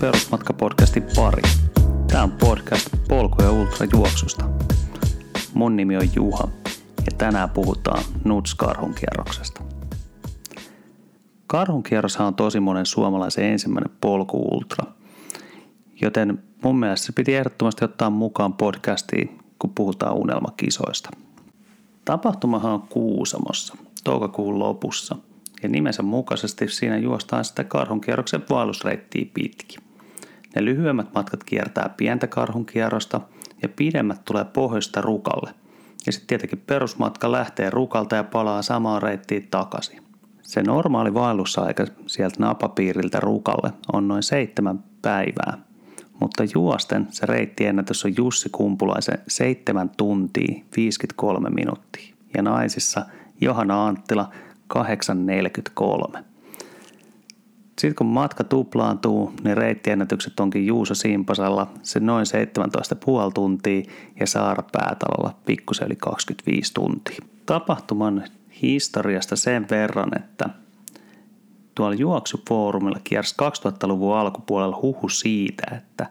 Perusmatka-podcastin pari. Tämä on podcast polku- ja ultrajuoksusta. Mun nimi on Juha ja tänään puhutaan Nuts karhunkierroksesta. Karhunkierroshan on tosi monen suomalaisen ensimmäinen polku-ultra, joten mun mielestä se piti ehdottomasti ottaa mukaan podcastiin, kun puhutaan unelmakisoista. Tapahtumahan on Kuusamossa toukokuun lopussa – ja nimensä mukaisesti siinä juostaan sitä karhunkierroksen vaellusreittiä pitkin. Ne lyhyemmät matkat kiertää pientä karhunkierrosta ja pidemmät tulee pohjoista rukalle. Ja sitten tietenkin perusmatka lähtee rukalta ja palaa samaan reittiin takaisin. Se normaali vaellusaika sieltä napapiiriltä rukalle on noin seitsemän päivää, mutta juosten se reittiennätys on Jussi Kumpulaisen 7 tuntia 53 minuuttia ja naisissa Johanna Anttila 8.43. Sitten kun matka tuplaantuu, niin reittiennätykset onkin Juuso Simpasalla se noin 17,5 tuntia ja Saara Päätalolla pikkusen yli 25 tuntia. Tapahtuman historiasta sen verran, että tuolla juoksufoorumilla kiersi 2000-luvun alkupuolella huhu siitä, että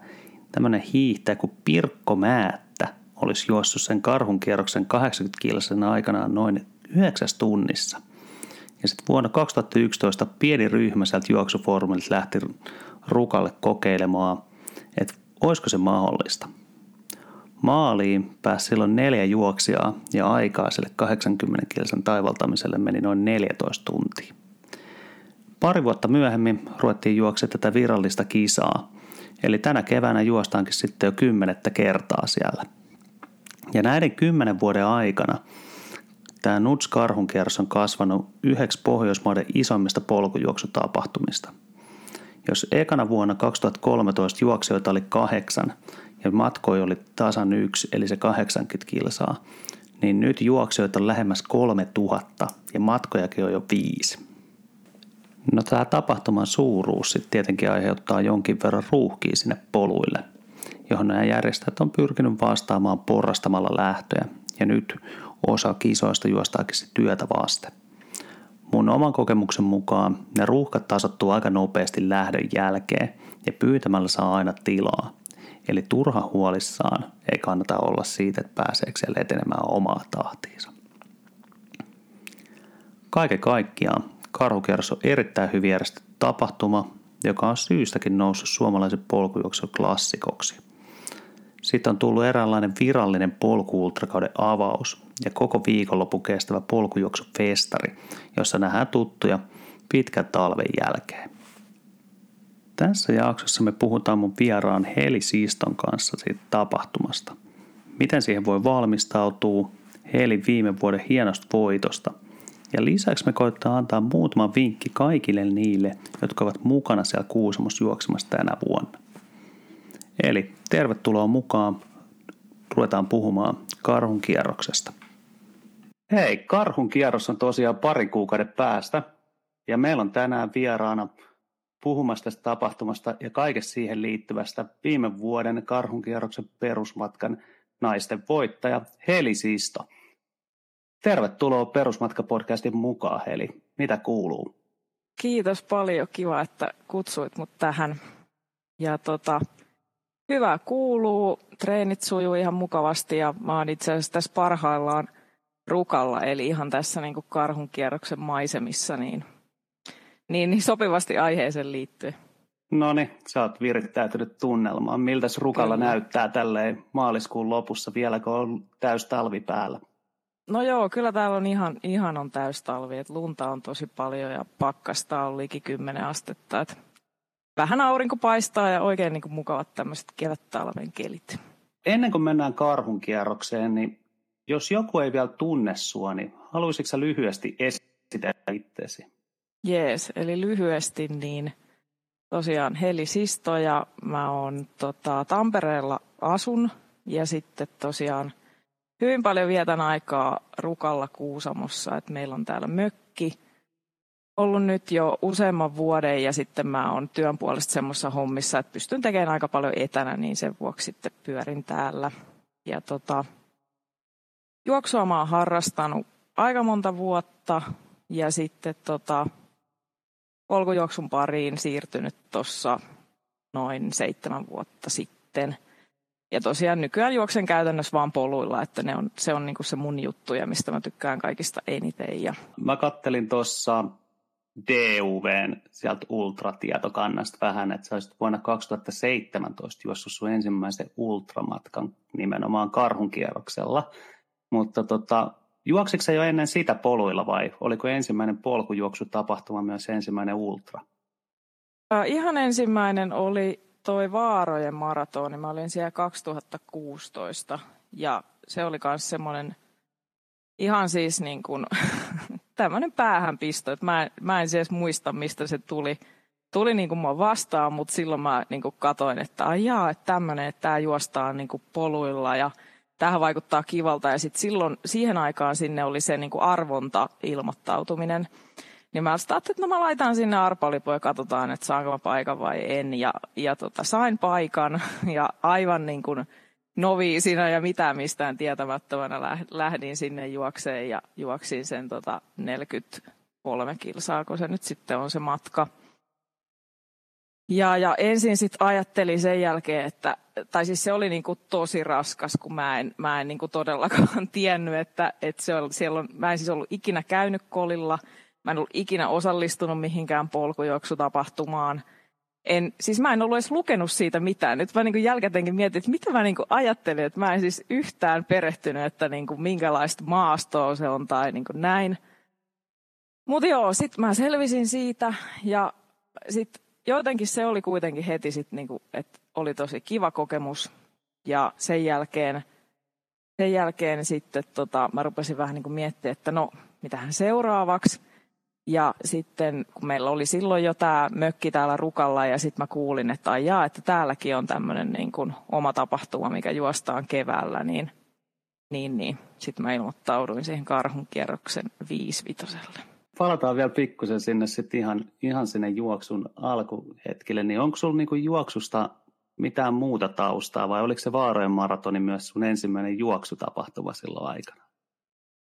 tämmöinen hiihtäjä kuin Pirkko Määttä olisi juossut sen karhunkierroksen 80 kilsan aikana noin 9 tunnissa. Ja sitten vuonna 2011 pieni ryhmä sieltä juoksufoorumilta lähti Rukalle kokeilemaan, että olisiko se mahdollista. Maaliin pääsi silloin neljä juoksijaa ja aikaa sille 80 kilsan taivaltamiselle meni noin 14 tuntia. Pari vuotta myöhemmin ruvettiin juoksemaan tätä virallista kisaa, eli tänä keväänä juostaankin sitten jo kymmenettä kertaa siellä. Ja näiden kymmenen vuoden aikana – tämä Nuts karhunkierros on kasvanut yhdeksi Pohjoismaiden isommista polkujuoksutapahtumista. Jos ekana vuonna 2013 juoksijoita oli kahdeksan ja matkoja oli tasan yksi, eli se 80 kilsaa, niin nyt juoksijoita on lähemmäs 3000 ja matkojakin on jo viisi. No tämä tapahtuman suuruus sitten tietenkin aiheuttaa jonkin verran ruuhkia sinne poluille, johon nämä järjestäjät on pyrkinyt vastaamaan porrastamalla lähtöjä. Ja nyt osa kisoista juostaakin se työtä vasten. Mun oman kokemuksen mukaan ne ruuhkat tasottuu aika nopeasti lähdön jälkeen ja pyytämällä saa aina tilaa. Eli turha huolissaan ei kannata olla siitä, että pääseekö siellä etenemään omaa tahtiinsa. Kaiken kaikkiaan karhukierros on erittäin hyvin järjestetty tapahtuma, joka on syystäkin noussut suomalaisen polkujuoksun klassikoksi. Sitten on tullut eräänlainen virallinen polkuultrakauden avaus ja koko viikonloppu kestävä polkujuoksufestari, jossa nähdään tuttuja pitkän talven jälkeen. Tässä jaksossa me puhutaan mun vieraan Heli Siiston kanssa siitä tapahtumasta. Miten siihen voi valmistautua, Heli viime vuoden hienosta voitosta. Ja lisäksi me koittaa antaa muutama vinkki kaikille niille, jotka ovat mukana siellä Kuusamossa juoksemassa tänä vuonna. Eli tervetuloa mukaan. Ruvetaan puhumaan karhun kierroksesta. Hei, karhun kierros on tosiaan pari kuukauden päästä. Ja meillä on tänään vieraana puhumassa tästä tapahtumasta ja kaikesta siihen liittyvästä viime vuoden karhun kierroksen perusmatkan naisten voittaja Heli Sisto. Tervetuloa Perusmatka-podcastin mukaan, Heli. Mitä kuuluu? Kiitos paljon. Kiva, että kutsuit mut tähän. Ja tota, Hyvä kuuluu, treenit sujuu ihan mukavasti ja mä oon itse asiassa tässä parhaillaan rukalla, eli ihan tässä niin kuin karhun kierroksen maisemissa, niin, niin, niin sopivasti aiheeseen liittyy. No niin, sä oot virittäytynyt tunnelmaan. Miltä rukalla kyllä. näyttää tälleen maaliskuun lopussa, vieläkö on täys talvi päällä? No joo, kyllä täällä on ihan, ihan on täys talvi, että lunta on tosi paljon ja pakkasta on liki 10 astetta. Että vähän aurinko paistaa ja oikein niin kuin mukavat tämmöiset kevät-talven kelit. Ennen kuin mennään karhun kierrokseen, niin jos joku ei vielä tunne sua, niin haluaisitko sä lyhyesti esitellä itseäsi? Jees, eli lyhyesti niin tosiaan Heli Sisto ja mä oon tota, Tampereella asun ja sitten tosiaan hyvin paljon vietän aikaa Rukalla Kuusamossa, että meillä on täällä mökki – ollut nyt jo useamman vuoden ja sitten mä oon työn puolesta semmoisessa hommissa, että pystyn tekemään aika paljon etänä, niin sen vuoksi sitten pyörin täällä. Ja tota, juoksua mä oon harrastanut aika monta vuotta ja sitten tota, polkujuoksun pariin siirtynyt tuossa noin seitsemän vuotta sitten. Ja tosiaan nykyään juoksen käytännössä vaan poluilla, että ne on, se on niin kuin se mun juttu ja mistä mä tykkään kaikista eniten. Ja... Mä kattelin tuossa DUVn sieltä ultratietokannasta vähän, että sä olisit vuonna 2017 juossut sun ensimmäisen ultramatkan nimenomaan karhunkierroksella. Mutta tota, juoksitko jo ennen sitä poluilla vai oliko ensimmäinen polkujuoksutapahtuma myös ensimmäinen ultra? Ihan ensimmäinen oli toi Vaarojen maratoni. Mä olin siellä 2016 ja se oli myös semmoinen ihan siis niin kuin tämmöinen päähänpisto, että mä, mä en siis muista, mistä se tuli. Tuli niin kuin mua vastaan, mutta silloin mä niin kuin katoin, että ai jaa, että tämmöinen, että tämä juostaan niin kuin poluilla ja tähän vaikuttaa kivalta. Ja sitten silloin, siihen aikaan sinne oli se niin kuin arvonta-ilmoittautuminen. Niin mä ajattelin, että no mä laitan sinne arpalipu ja katsotaan, että saanko mä paikan vai en. Ja, ja tota, sain paikan ja aivan niin kuin noviisina ja mitään mistään tietämättömänä lähdin sinne juokseen ja juoksin sen tota 43 kilsaa, kun se nyt sitten on se matka. Ja, ja ensin sitten ajattelin sen jälkeen, että, tai siis se oli niinku tosi raskas, kun mä en, mä en niinku todellakaan tiennyt, että, että se on, siellä on, mä en siis ollut ikinä käynyt kolilla, mä en ollut ikinä osallistunut mihinkään polkujuoksutapahtumaan – en, siis mä en ollut edes lukenut siitä mitään. Nyt mä niin jälkikäteenkin mietin, että mitä mä niin ajattelin, että mä en siis yhtään perehtynyt, että niin kuin minkälaista maastoa se on tai niin kuin näin. Mutta joo, sitten mä selvisin siitä ja sitten jotenkin se oli kuitenkin heti sit niin kuin, että oli tosi kiva kokemus. Ja sen jälkeen, sen jälkeen sitten tota, mä rupesin vähän niin kuin miettimään, että no mitähän seuraavaksi. Ja sitten kun meillä oli silloin jo tämä mökki täällä Rukalla ja sitten mä kuulin, että ajaa, että täälläkin on tämmöinen niin kuin oma tapahtuma, mikä juostaan keväällä, niin, niin, niin. sitten mä ilmoittauduin siihen karhun kierroksen viisivitoselle. Palataan vielä pikkusen sinne sitten ihan, ihan sinne juoksun alkuhetkelle, niin onko sulla niinku juoksusta mitään muuta taustaa vai oliko se Vaarojen maratoni myös sun ensimmäinen juoksutapahtuma silloin aikana?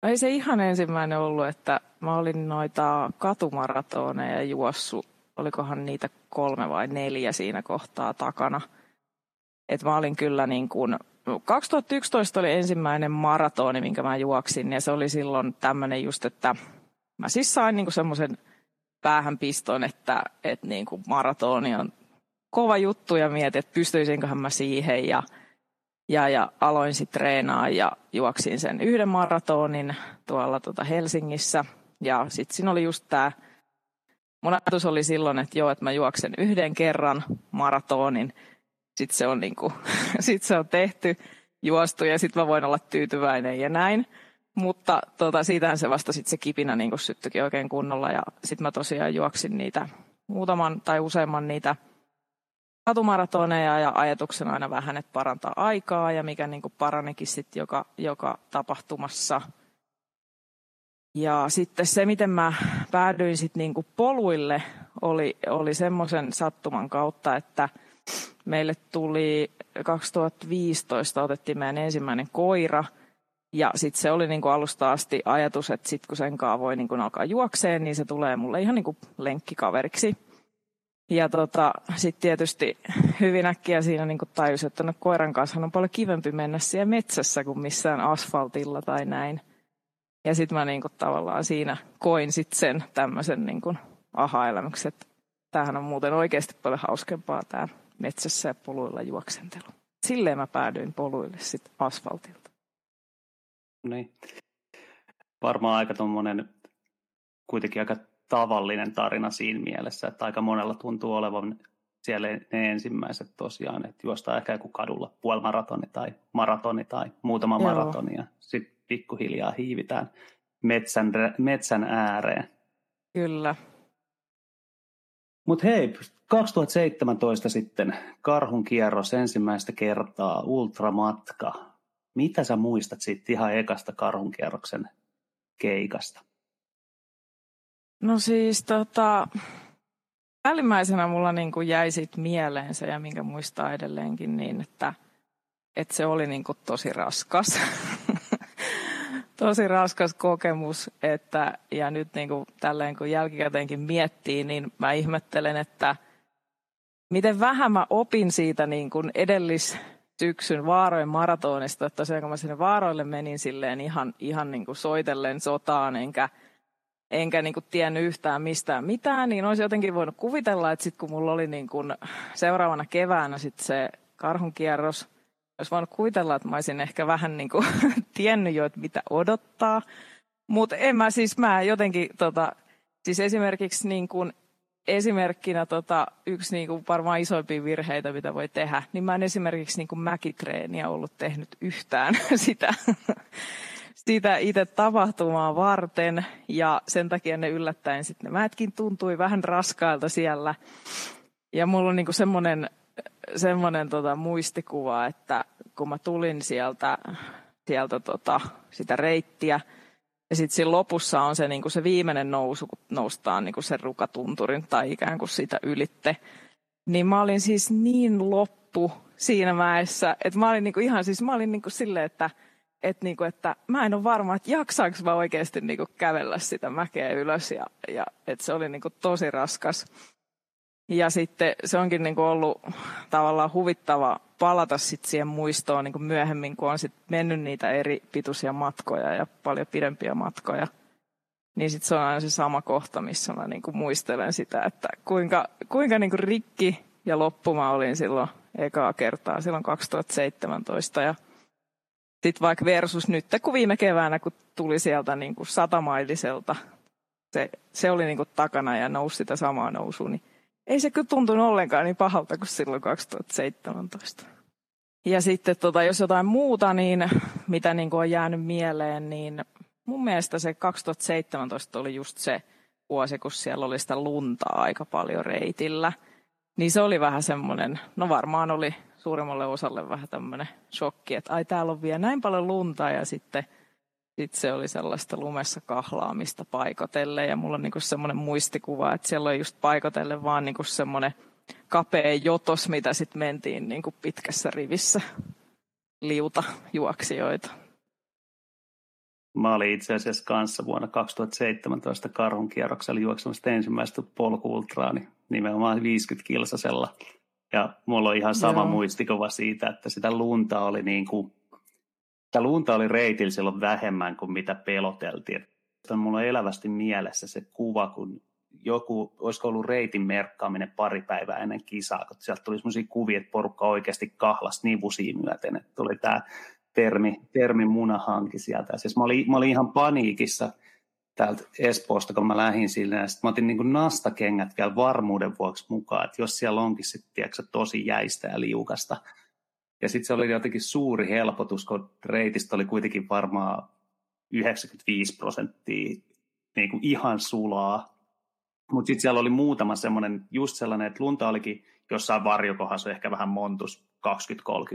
Ei se ihan ensimmäinen ollut, että mä olin noita katumaratoneja juossu, olikohan niitä kolme vai neljä siinä kohtaa takana. Et mä olin kyllä niin kuin, 2011 oli ensimmäinen maratoni, minkä mä juoksin, ja se oli silloin tämmöinen just, että mä siis sain niin semmoisen päähänpiston, että, että niin kuin maratoni on kova juttu, ja mietin, että pystyisinköhän mä siihen, ja ja, ja aloin sitten treenaa ja juoksin sen yhden maratonin tuolla tota Helsingissä. Ja sitten siinä oli just tämä, mun ajatus oli silloin, että joo, että mä juoksen yhden kerran maratonin. Sitten se on, niinku, sit se on tehty, juostu ja sitten mä voin olla tyytyväinen ja näin. Mutta tota, siitähän se vasta sitten se kipinä niinku syttyikin oikein kunnolla ja sitten mä tosiaan juoksin niitä muutaman tai useamman niitä – katumaratoneja ja ajatuksena aina vähän, että parantaa aikaa ja mikä niin paranikin sitten joka, joka tapahtumassa. Ja sitten se, miten mä päädyin sitten niin kuin poluille, oli, oli semmoisen sattuman kautta, että meille tuli 2015 otettiin meidän ensimmäinen koira. Ja sitten se oli niin kuin alusta asti ajatus, että sitten kun sen kanssa voi niin kuin alkaa juokseen, niin se tulee mulle ihan niin kuin lenkkikaveriksi. Ja tota, sitten tietysti hyvin äkkiä siinä niin tajusin, että no koiran kanssa on paljon kivempi mennä siellä metsässä kuin missään asfaltilla tai näin. Ja sitten mä niin kuin, tavallaan siinä koin sitten sen tämmöisen niin aha-elämyksen, että tämähän on muuten oikeasti paljon hauskempaa tämä metsässä ja poluilla juoksentelu. Silleen mä päädyin poluille sitten asfaltilta. Niin. Varmaan aika tuommoinen kuitenkin aika tavallinen tarina siinä mielessä, että aika monella tuntuu olevan siellä ne ensimmäiset tosiaan, että juostaan ehkä joku kadulla puolimaratoni tai maratoni tai muutama Joo. maratoni ja sitten pikkuhiljaa hiivitään metsän, metsän ääreen. Kyllä. Mutta hei, 2017 sitten karhun kierros ensimmäistä kertaa, ultramatka. Mitä sä muistat siitä ihan ekasta karhun kierroksen keikasta? No siis tota, päällimmäisenä mulla niin kuin jäi sit mieleen se, ja minkä muistaa edelleenkin, niin että, että se oli niin kuin tosi raskas. tosi raskas kokemus, että, ja nyt niin kuin tälleen kun jälkikäteenkin miettii, niin mä ihmettelen, että miten vähän mä opin siitä niin kuin edellis syksyn Vaarojen maratonista, että tosiaan kun mä sinne Vaaroille menin silleen ihan, ihan niin kuin soitellen sotaan, enkä, enkä niin kuin tiennyt yhtään mistään mitään, niin olisi jotenkin voinut kuvitella, että sitten kun mulla oli niin kuin seuraavana keväänä sit se karhunkierros, olisi voinut kuvitella, että mä olisin ehkä vähän niin kuin tiennyt jo, että mitä odottaa. Mutta en mä siis, mä jotenkin, tota, siis esimerkiksi niin kuin esimerkkinä tota, yksi niin kuin varmaan isoimpia virheitä, mitä voi tehdä, niin mä en esimerkiksi niin kuin mäkitreeniä ollut tehnyt yhtään sitä, sitä itse tapahtumaa varten. Ja sen takia ne yllättäen sitten ne mätkin tuntui vähän raskailta siellä. Ja mulla on niin semmoinen, semmoinen tota muistikuva, että kun mä tulin sieltä, sieltä tota, sitä reittiä, ja sitten siinä lopussa on se, niin kuin se viimeinen nousu, kun noustaan niin kuin sen rukatunturin tai ikään kuin sitä ylitte. Niin mä olin siis niin loppu siinä mäessä, että mä olin niin kuin ihan siis, mä olin niin kuin silleen, että, että, niin kuin, että mä en ole varma, että jaksaanko mä oikeasti niin kuin kävellä sitä mäkeä ylös ja, ja että se oli niin kuin tosi raskas. Ja sitten se onkin niin kuin ollut tavallaan huvittava palata sit siihen muistoon niin kuin myöhemmin, kun on sit mennyt niitä eri pituisia matkoja ja paljon pidempiä matkoja. Niin sitten se on aina se sama kohta, missä mä niin kuin muistelen sitä, että kuinka, kuinka niin kuin rikki ja loppuma olin silloin ekaa kertaa, silloin 2017. Ja sitten vaikka versus nyt, kun viime keväänä, kun tuli sieltä niin kuin satamailiselta, se, se oli niin kuin takana ja nousi sitä samaa nousua, niin ei se kyllä tuntunut ollenkaan niin pahalta kuin silloin 2017. Ja sitten tota, jos jotain muuta, niin mitä niin kuin on jäänyt mieleen, niin mun mielestä se 2017 oli just se vuosi, kun siellä oli sitä lunta aika paljon reitillä. Niin se oli vähän semmoinen, no varmaan oli suurimmalle osalle vähän tämmöinen shokki, että ai täällä on vielä näin paljon lunta ja sitten – sitten se oli sellaista lumessa kahlaamista paikotelle ja mulla on niinku semmoinen muistikuva, että siellä oli just paikotelle vaan niinku semmoinen kapea jotos, mitä sitten mentiin niinku pitkässä rivissä liuta juoksijoita. Mä olin itse asiassa kanssa vuonna 2017 karhun kierroksella juoksemassa ensimmäistä polkuultraani nimenomaan 50 kilsasella. Ja mulla on ihan sama Joo. muistikuva siitä, että sitä lunta oli niin kuin Tämä lunta oli reitillä silloin vähemmän kuin mitä peloteltiin. On mulla elävästi mielessä se kuva, kun joku, olisiko ollut reitin merkkaaminen pari päivää ennen kisaa, kun sieltä tuli sellaisia kuvia, että porukka oikeasti kahlas nivusia myöten, että tuli tämä termi, termi munahanki sieltä. Siis mä, olin, mä olin ihan paniikissa täältä Espoosta, kun mä lähdin sille, sitten mä otin niin nastakengät vielä varmuuden vuoksi mukaan, että jos siellä onkin sitten tosi jäistä ja liukasta, ja sitten se oli jotenkin suuri helpotus, kun reitistä oli kuitenkin varmaan 95 prosenttia niin kuin ihan sulaa. Mutta sitten siellä oli muutama semmoinen, just sellainen, että lunta olikin jossain varjokohdassa ehkä vähän montus 20-30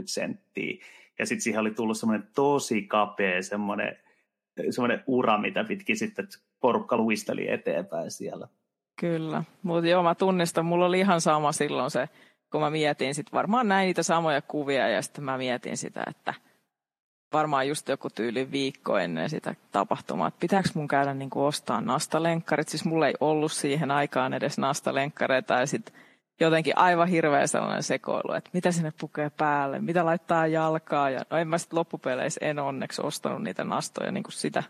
senttiä. Ja sitten siihen oli tullut semmoinen tosi kapea semmoinen, semmoinen ura, mitä pitkin sitten porukka luisteli eteenpäin siellä. Kyllä, mutta joo, mä tunnistan, mulla oli ihan sama silloin se kun mä mietin sitten varmaan näin niitä samoja kuvia ja sitten mä mietin sitä, että varmaan just joku tyyli viikko ennen sitä tapahtumaa, että pitääkö mun käydä niin kuin ostaa nastalenkkarit. Siis mulla ei ollut siihen aikaan edes nastalenkkareita ja sitten jotenkin aivan hirveä sellainen sekoilu, että mitä sinne pukee päälle, mitä laittaa jalkaa. Ja no en mä sitten loppupeleissä en onneksi ostanut niitä nastoja niin kuin sitä,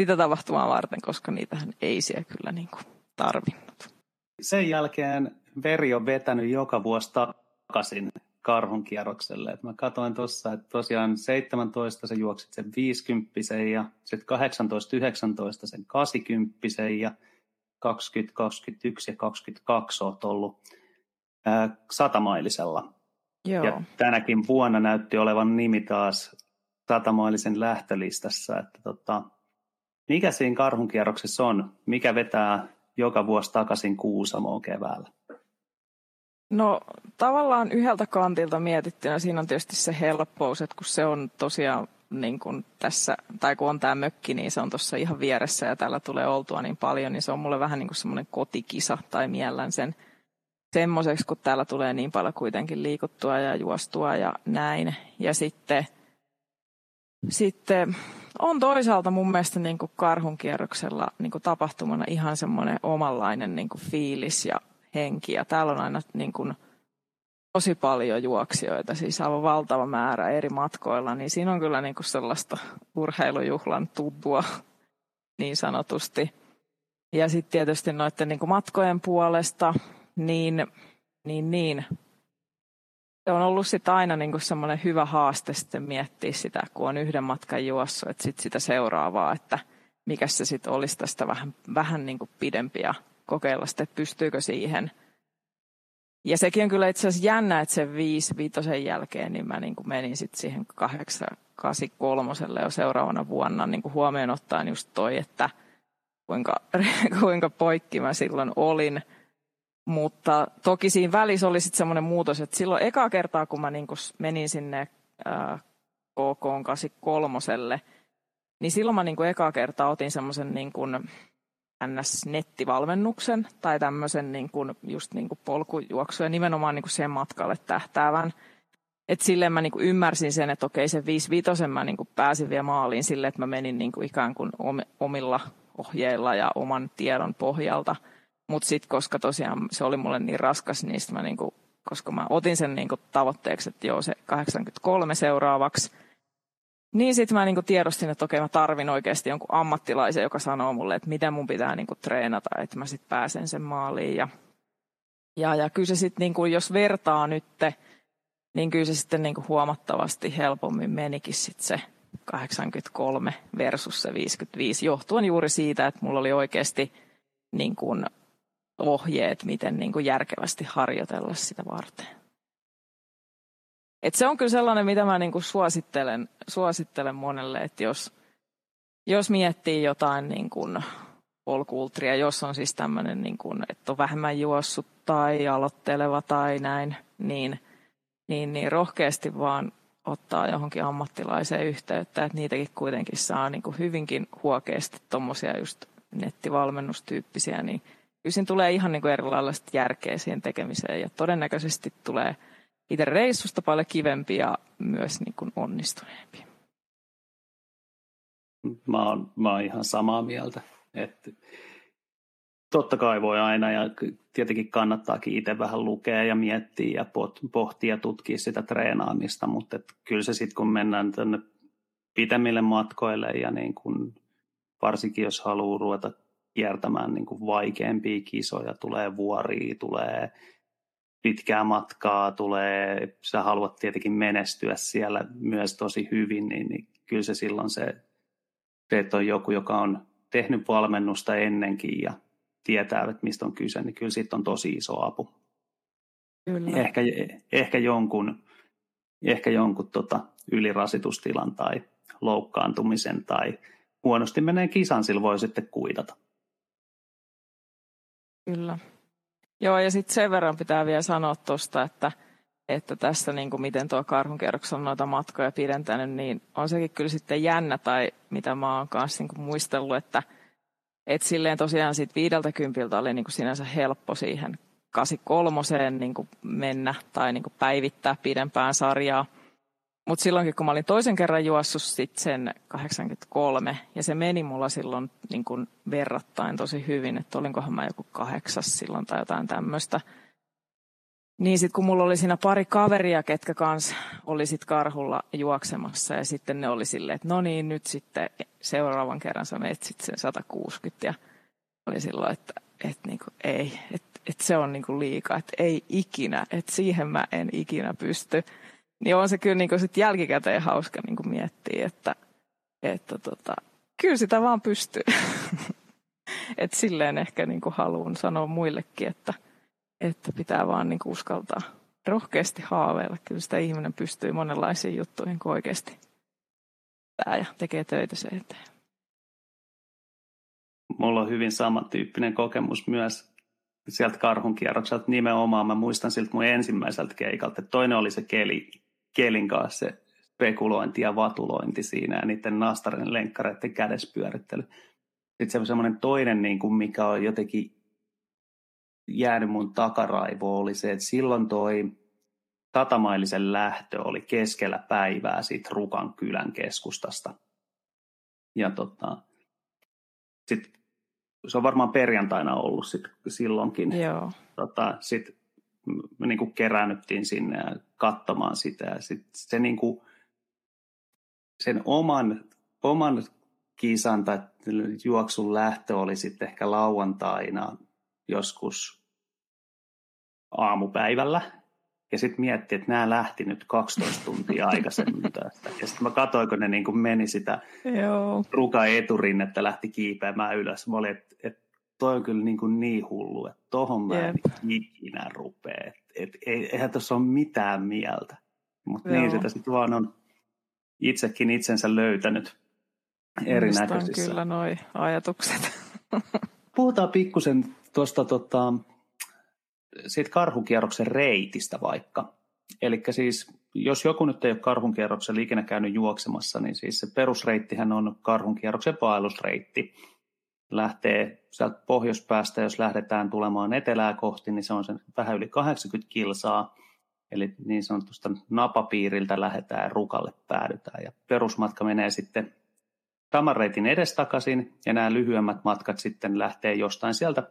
sitä tapahtumaa varten, koska niitähän ei siellä kyllä niin kuin tarvinnut. Sen jälkeen veri on vetänyt joka vuosi takaisin karhun kierrokselle. Et mä katsoin tuossa, että tosiaan 17 se juoksit sen 50 ja sitten 18, 19 sen 80 ja 20, 21 ja 22 oot ollut ää, satamailisella. Joo. Ja tänäkin vuonna näytti olevan nimi taas satamailisen lähtölistassa, että tota, mikä siinä karhunkierroksessa on? Mikä vetää joka vuosi takaisin Kuusamoon keväällä? No tavallaan yhdeltä kantilta mietittynä siinä on tietysti se helppous, että kun se on tosiaan niin kuin tässä, tai kun on tämä mökki, niin se on tuossa ihan vieressä ja täällä tulee oltua niin paljon, niin se on mulle vähän niin kuin semmoinen kotikisa tai miellän sen semmoiseksi, kun täällä tulee niin paljon kuitenkin liikuttua ja juostua ja näin. Ja sitten, sitten on toisaalta mun mielestä niin kuin karhunkierroksella niin kuin tapahtumana ihan semmoinen omanlainen niin kuin fiilis ja henki. Ja täällä on aina niin kuin tosi paljon juoksijoita, siis aivan valtava määrä eri matkoilla, niin siinä on kyllä niin kuin sellaista urheilujuhlan tutua niin sanotusti. Ja sitten tietysti noiden niin kuin matkojen puolesta, niin, niin, niin se on ollut sit aina niin semmoinen hyvä haaste sitten miettiä sitä, kun on yhden matkan juossut, että sit sitä seuraavaa, että mikä se sitten olisi tästä vähän, vähän niin kuin pidempi ja kokeilla sitten, että pystyykö siihen. Ja sekin on kyllä itse asiassa jännä, että sen viisi viitosen jälkeen niin mä niin kuin menin sitten siihen kahdeksan, kasi kolmoselle jo seuraavana vuonna niin kuin huomioon ottaen just toi, että kuinka, kuinka poikki mä silloin olin – mutta toki siinä välissä oli sitten semmoinen muutos, että silloin eka kertaa, kun mä niin kun menin sinne KK 83, niin silloin mä niin kuin eka kertaa otin semmoisen niin kuin NS-nettivalmennuksen tai tämmöisen niin kuin just niin kuin polkujuoksu ja nimenomaan niin kuin sen matkalle tähtäävän. että silleen mä niin kuin ymmärsin sen, että okei se 5 mä niin kuin pääsin vielä maaliin sille, että mä menin niin kuin ikään kuin omilla ohjeilla ja oman tiedon pohjalta – mutta sitten koska tosiaan se oli mulle niin raskas, niin mä niinku, koska mä otin sen niinku tavoitteeksi, että joo se 83 seuraavaksi, niin sitten mä niinku tiedostin, että okei mä tarvin oikeasti jonkun ammattilaisen, joka sanoo mulle, että miten mun pitää niinku treenata, että mä sitten pääsen sen maaliin. Ja, ja, ja kyllä se sitten, niinku, jos vertaa nytte, niin kyllä se sitten niinku huomattavasti helpommin menikin sitten se 83 versus se 55, johtuen juuri siitä, että mulla oli oikeasti niin kuin ohjeet, miten niin kuin järkevästi harjoitella sitä varten. Et se on kyllä sellainen, mitä mä niin kuin suosittelen, suosittelen monelle, että jos, jos miettii jotain niin polkuultria, jos on siis tämmöinen, niin että on vähemmän juossut tai aloitteleva tai näin, niin, niin, niin rohkeasti vaan ottaa johonkin ammattilaiseen yhteyttä, että niitäkin kuitenkin saa niin hyvinkin huokeasti tuommoisia just nettivalmennustyyppisiä, niin kyllä siinä tulee ihan niin kuin erilaista järkeä siihen tekemiseen ja todennäköisesti tulee itse reissusta paljon kivempi ja myös niin kuin onnistuneempi. Mä oon, mä oon ihan samaa mieltä. Että totta kai voi aina ja tietenkin kannattaakin itse vähän lukea ja miettiä ja pohtia ja tutkia sitä treenaamista, mutta et kyllä se sitten kun mennään tänne pitemmille matkoille ja niin kun, varsinkin jos haluaa ruveta kiertämään niin kuin vaikeampia kisoja, tulee vuoria, tulee pitkää matkaa, tulee, sä haluat tietenkin menestyä siellä myös tosi hyvin, niin, niin kyllä se silloin se, se, että on joku, joka on tehnyt valmennusta ennenkin ja tietää, että mistä on kyse, niin kyllä siitä on tosi iso apu. Kyllä. Ehkä, ehkä jonkun, ehkä jonkun tota ylirasitustilan tai loukkaantumisen tai huonosti menee kisan, sillä voi sitten kuidata. Kyllä. Joo, ja sitten sen verran pitää vielä sanoa tuosta, että, että tässä niin kuin miten tuo karhunkierroksella on noita matkoja pidentänyt, niin on sekin kyllä sitten jännä, tai mitä mä oon kanssa niin kuin muistellut, että et silleen tosiaan siitä viideltä kympiltä oli niin kuin sinänsä helppo siihen 83 niin kuin mennä tai niin kuin päivittää pidempään sarjaa. Mutta silloinkin, kun mä olin toisen kerran juossut sit sen 83, ja se meni mulla silloin niin kun verrattain tosi hyvin, että olinkohan mä joku kahdeksas silloin tai jotain tämmöistä. Niin sitten kun mulla oli siinä pari kaveria, ketkä kans oli sit karhulla juoksemassa, ja sitten ne oli silleen, että no niin, nyt sitten seuraavan kerran sä menet sitten sen 160, ja oli silloin, että, että niinku, ei, että, että se on niinku liikaa, että ei ikinä, että siihen mä en ikinä pysty niin on se kyllä niin sit jälkikäteen hauska niin miettiä, että, että tota, kyllä sitä vaan pystyy. Et silleen ehkä niin haluan sanoa muillekin, että, että pitää vaan niin uskaltaa rohkeasti haaveilla. Kyllä sitä ihminen pystyy monenlaisiin juttuihin, kun oikeasti ja tekee töitä se eteen. Mulla on hyvin samantyyppinen kokemus myös sieltä karhunkierrokselta nimenomaan. Mä muistan siltä mun ensimmäiseltä keikalta. Toinen oli se keli, Kelin kanssa se spekulointi ja vatulointi siinä ja niiden nastarin lenkkareiden kädespyörittely. Sitten se on semmoinen toinen, niin kuin mikä on jotenkin jäänyt mun takaraivoon, oli se, että silloin toi Tatamailisen lähtö oli keskellä päivää siitä Rukan kylän keskustasta. Ja tota, sit, se on varmaan perjantaina ollut sit silloinkin. Joo. Tota, sit me niin kuin keräännyttiin sinne ja katsomaan sitä. Ja sit se niin kuin, sen oman, oman kisan tai juoksun lähtö oli sitten ehkä lauantaina joskus aamupäivällä. Ja sitten mietti, että nämä lähti nyt 12 tuntia aikaisemmin tästä. Ja sitten mä katsoin, kun ne niin kuin meni sitä Joo. ruka eturinnetta lähti kiipeämään ylös. Mä olin, että, että toi on kyllä niin, kuin niin hullu, että tohon mä en ikinä rupea. Et, et, eihän tuossa ole mitään mieltä. Mutta niin sitä sitten vaan on itsekin itsensä löytänyt erinäköisissä. kyllä noi ajatukset. Puhutaan pikkusen tuosta tota, siitä karhukierroksen reitistä vaikka. Eli siis jos joku nyt ei ole karhunkierroksella ikinä käynyt juoksemassa, niin siis se perusreittihän on karhunkierroksen vaellusreitti. Lähtee sieltä pohjoispäästä, jos lähdetään tulemaan etelää kohti, niin se on sen vähän yli 80 kilsaa. Eli niin sanotusta napapiiriltä lähdetään ja rukalle päädytään. Ja perusmatka menee sitten saman reitin edestakaisin, ja nämä lyhyemmät matkat sitten lähtee jostain sieltä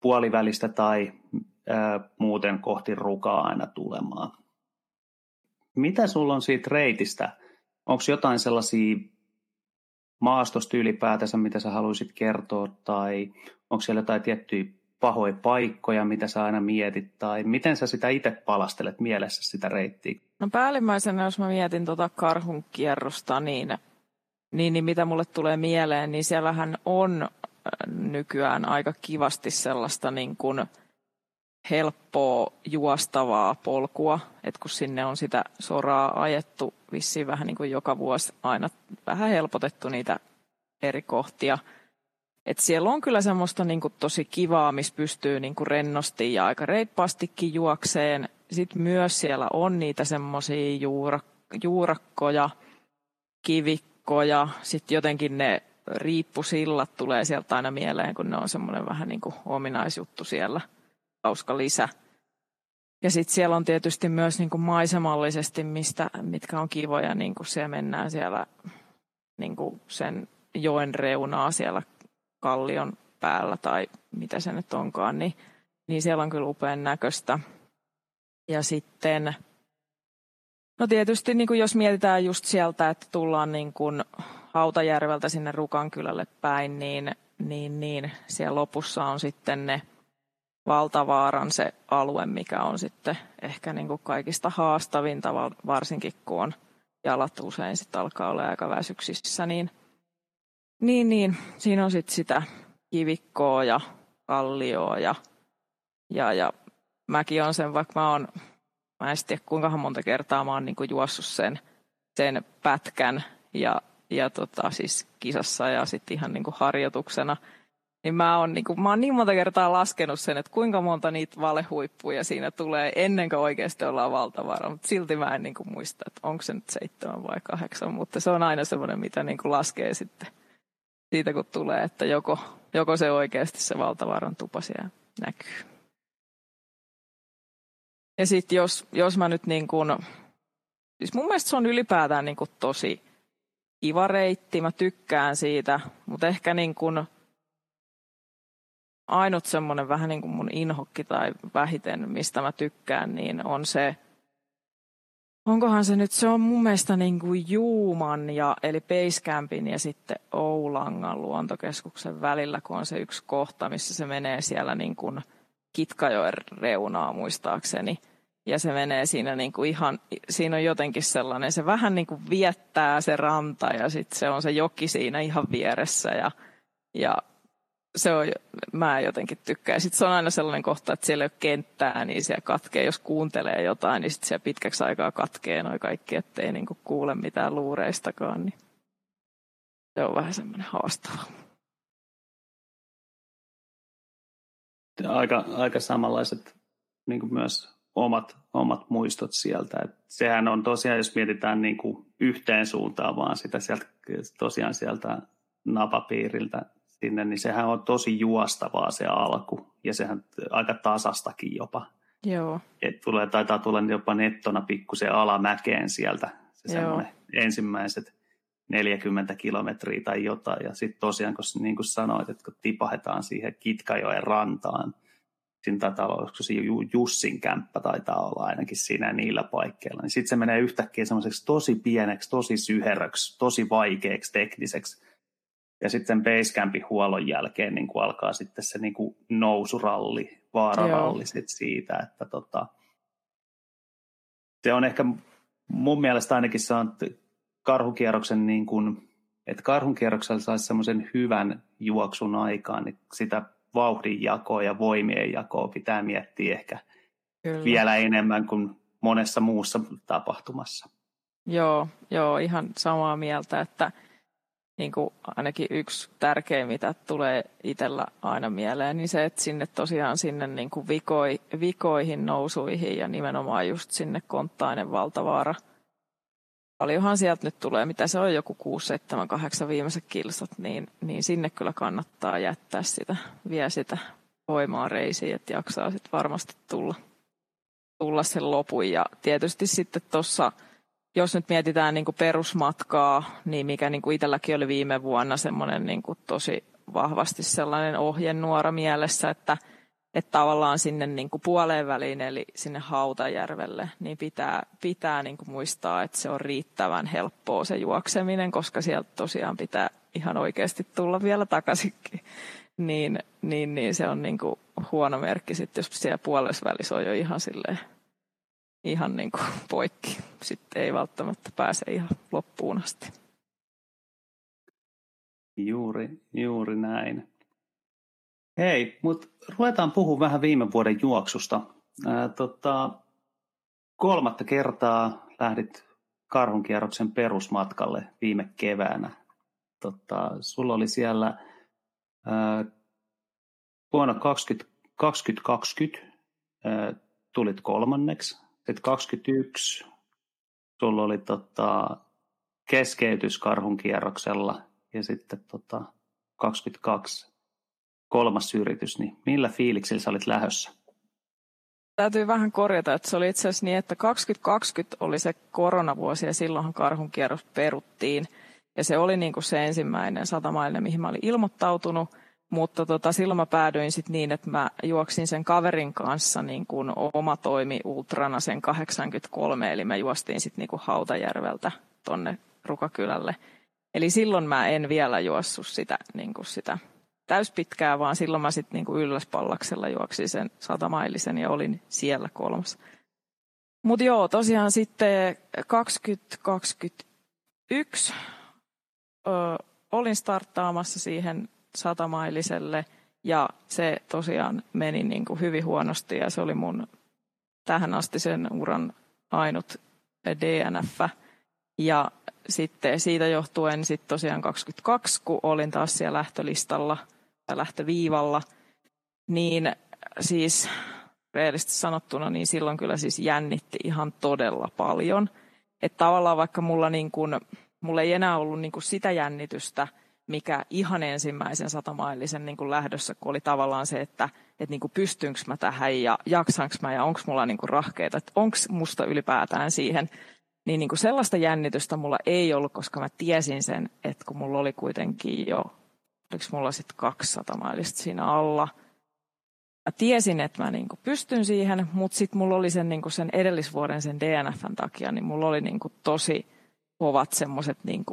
puolivälistä tai ää, muuten kohti rukaa aina tulemaan. Mitä sulla on siitä reitistä? Onko jotain sellaisia maastosta ylipäätänsä, mitä sä haluaisit kertoa, tai onko siellä jotain tiettyjä pahoja paikkoja, mitä sä aina mietit, tai miten sä sitä itse palastelet mielessä sitä reittiä? No päällimmäisenä, jos mä mietin tuota karhun kierrosta, niin, niin, niin mitä mulle tulee mieleen, niin siellähän on nykyään aika kivasti sellaista niin kuin helppoa juostavaa polkua, että kun sinne on sitä soraa ajettu vissiin vähän niin kuin joka vuosi aina vähän helpotettu niitä eri kohtia. Et siellä on kyllä semmoista niin kuin tosi kivaa, missä pystyy niin kuin rennosti ja aika reippaastikin juokseen. Sitten myös siellä on niitä semmoisia juurak- juurakkoja, kivikkoja, sitten jotenkin ne riippusillat tulee sieltä aina mieleen, kun ne on semmoinen vähän niin kuin ominaisjuttu siellä, hauska lisä. Ja sitten siellä on tietysti myös niin kuin maisemallisesti, mistä, mitkä on kivoja, niin kuin siellä mennään siellä niin kuin sen joen reunaa siellä kallion päällä tai mitä se nyt onkaan, niin, niin siellä on kyllä upean näköistä. Ja sitten, no tietysti niin kuin jos mietitään just sieltä, että tullaan niin kuin Hautajärveltä sinne Rukankylälle päin, niin, niin, niin siellä lopussa on sitten ne Valtavaaran se alue, mikä on sitten ehkä niin kuin kaikista haastavinta, varsinkin kun on jalat usein sitten alkaa olla aika väsyksissä, niin, niin, niin siinä on sitten sitä kivikkoa ja kallioa ja, ja, ja mäkin on sen, vaikka mä oon, mä en tiedä kuinka monta kertaa mä oon niin kuin juossut sen, sen pätkän ja ja tota, siis kisassa ja sitten ihan niin kuin harjoituksena. Niin mä oon, niin kuin, mä oon niin monta kertaa laskenut sen, että kuinka monta niitä valehuippuja siinä tulee ennen kuin oikeasti ollaan valtavara. Mutta silti mä en niin kuin muista, että onko se nyt seitsemän vai kahdeksan. Mutta se on aina semmoinen, mitä niin kuin laskee sitten siitä, kun tulee, että joko, joko se oikeasti se valtavaran tupa siellä näkyy. Ja sitten jos, jos mä nyt niin kuin, siis mun mielestä se on ylipäätään niin kuin tosi kiva reitti, mä tykkään siitä, mutta ehkä niin kuin ainut semmoinen vähän niin kuin mun inhokki tai vähiten, mistä mä tykkään, niin on se, onkohan se nyt, se on mun mielestä niin kuin Juuman ja, eli Basecampin ja sitten Oulangan luontokeskuksen välillä, kun on se yksi kohta, missä se menee siellä niin kuin Kitkajoen reunaa muistaakseni. Ja se menee siinä niin kuin ihan, siinä on jotenkin sellainen, se vähän niin kuin viettää se ranta ja sitten se on se joki siinä ihan vieressä ja, ja se on, mä jotenkin tykkään. Sitten se on aina sellainen kohta, että siellä ei ole kenttää, niin siellä katkee, jos kuuntelee jotain, niin sitten siellä pitkäksi aikaa katkee noin kaikki, ettei niin kuin kuule mitään luureistakaan, niin se on vähän semmoinen haastava. Aika, aika samanlaiset niin kuin myös omat, omat muistot sieltä. Et sehän on tosiaan, jos mietitään niin kuin yhteen suuntaan vaan sitä sieltä, tosiaan sieltä napapiiriltä sinne, niin sehän on tosi juostavaa se alku ja sehän aika tasastakin jopa. Joo. Et tulee, taitaa tulla jopa nettona pikkusen alamäkeen sieltä se semmoinen ensimmäiset 40 kilometriä tai jotain. Ja sitten tosiaan, kun niin kuin sanoit, että kun tipahetaan siihen Kitkajoen rantaan, siinä taitaa olla, se Jussin kämppä taitaa olla ainakin siinä niillä paikkeilla, niin sitten se menee yhtäkkiä semmoiseksi tosi pieneksi, tosi syheröksi, tosi vaikeaksi tekniseksi. Ja sitten Basecampin huollon jälkeen niin kuin alkaa sitten se niin kuin nousuralli, vaararalli sit siitä, että tota, se on ehkä mun mielestä ainakin se on karhukierroksen niin kuin, että karhunkierroksella saisi semmoisen hyvän juoksun aikaan, niin sitä vauhdin jakoa ja voimien jakoa pitää miettiä ehkä Kyllä. vielä enemmän kuin monessa muussa tapahtumassa. Joo, joo, ihan samaa mieltä, että niin kuin ainakin yksi tärkeä, mitä tulee itsellä aina mieleen, niin se, että sinne tosiaan sinne niin kuin vikoi, vikoihin, nousuihin ja nimenomaan just sinne konttainen valtavaara. Paljonhan sieltä nyt tulee, mitä se on, joku 6, 7, 8 viimeiset kilsat, niin, niin sinne kyllä kannattaa jättää sitä, vie sitä voimaa reisiin, että jaksaa sitten varmasti tulla, tulla sen lopun. Ja tietysti sitten tuossa jos nyt mietitään niin kuin perusmatkaa, niin mikä niin kuin itselläkin oli viime vuonna semmoinen niin kuin tosi vahvasti sellainen ohjenuora mielessä, että, että tavallaan sinne niin kuin puoleen väliin, eli sinne Hautajärvelle, niin pitää, pitää niin kuin muistaa, että se on riittävän helppoa se juokseminen, koska sieltä tosiaan pitää ihan oikeasti tulla vielä takaisinkin. Niin, niin, niin se on niin kuin huono merkki sitten, jos siellä puolessa välissä on jo ihan silleen ihan niin kuin poikki. Sitten ei välttämättä pääse ihan loppuun asti. Juuri, juuri näin. Hei, mutta ruvetaan puhumaan vähän viime vuoden juoksusta. Ää, tota, kolmatta kertaa lähdit karhunkierroksen perusmatkalle viime keväänä. Tota, sulla oli siellä ää, vuonna 20, 2020 ää, tulit kolmanneksi sitten 21 sulla oli tota, keskeytys karhun kierroksella ja sitten tota, 22 kolmas yritys, niin millä fiiliksillä sä olit lähössä? Täytyy vähän korjata, että se oli itse asiassa niin, että 2020 oli se koronavuosi ja silloinhan karhun kierros peruttiin. Ja se oli niin kuin se ensimmäinen satamainen, mihin mä olin ilmoittautunut – mutta tota, silloin mä päädyin sitten niin, että mä juoksin sen kaverin kanssa niin kuin oma toimi ultrana sen 83, eli me juostiin sitten niin kuin Hautajärveltä tonne Rukakylälle. Eli silloin mä en vielä juossut sitä, niin kuin sitä täyspitkää, vaan silloin mä sitten niin Ylläspallaksella juoksin sen satamaillisen ja olin siellä kolmas. Mutta joo, tosiaan sitten 2021 ö, olin starttaamassa siihen satamailiselle ja se tosiaan meni niin kuin hyvin huonosti ja se oli mun tähän asti sen uran ainut DNF. Ja sitten siitä johtuen sitten tosiaan 22, kun olin taas siellä lähtölistalla tai lähtöviivalla, niin siis reellisesti sanottuna, niin silloin kyllä siis jännitti ihan todella paljon. Että tavallaan vaikka mulla, niin kuin, mulla ei enää ollut niin kuin sitä jännitystä – mikä ihan ensimmäisen satamaillisen niin kuin lähdössä, kun oli tavallaan se, että, että niin kuin pystynkö mä tähän ja jaksanko mä ja onko mulla niin kuin rahkeita, että onko musta ylipäätään siihen. Niin, niin kuin sellaista jännitystä mulla ei ollut, koska mä tiesin sen, että kun mulla oli kuitenkin jo, oliko mulla sitten kaksi satamaillista siinä alla. Mä tiesin, että mä niin kuin pystyn siihen, mutta sitten mulla oli sen, niin kuin sen edellisvuoden sen DNFn takia, niin mulla oli niin kuin tosi kovat semmoiset niin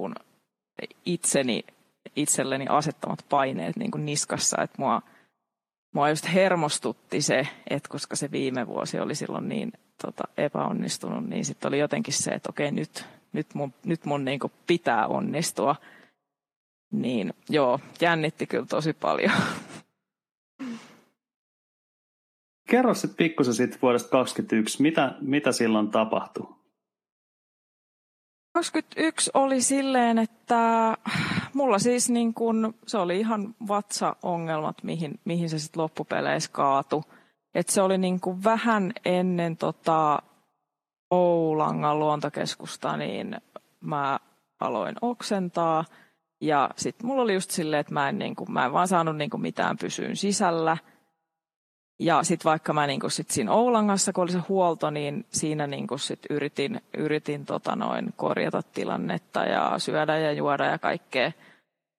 itseni itselleni asettamat paineet niin kuin niskassa, että mua, mua just hermostutti se, että koska se viime vuosi oli silloin niin tota, epäonnistunut, niin sitten oli jotenkin se, että okei, nyt, nyt mun, nyt mun niin kuin pitää onnistua. Niin joo, jännitti kyllä tosi paljon. Kerro sitten pikkusen siitä vuodesta 2021, mitä, mitä silloin tapahtui? 21 oli silleen, että mulla siis niin kun, se oli ihan vatsaongelmat, mihin, mihin se sitten loppupeleissä kaatu. Et se oli niin kuin vähän ennen tota Oulangan luontokeskusta, niin mä aloin oksentaa. Ja sitten mulla oli just silleen, että mä en, niin kuin, mä en vaan saanut niin mitään pysyyn sisällä – ja sitten vaikka mä niinku sit siinä Oulangassa, kun oli se huolto, niin siinä niinku sit yritin, yritin tota noin korjata tilannetta ja syödä ja juoda ja kaikkea.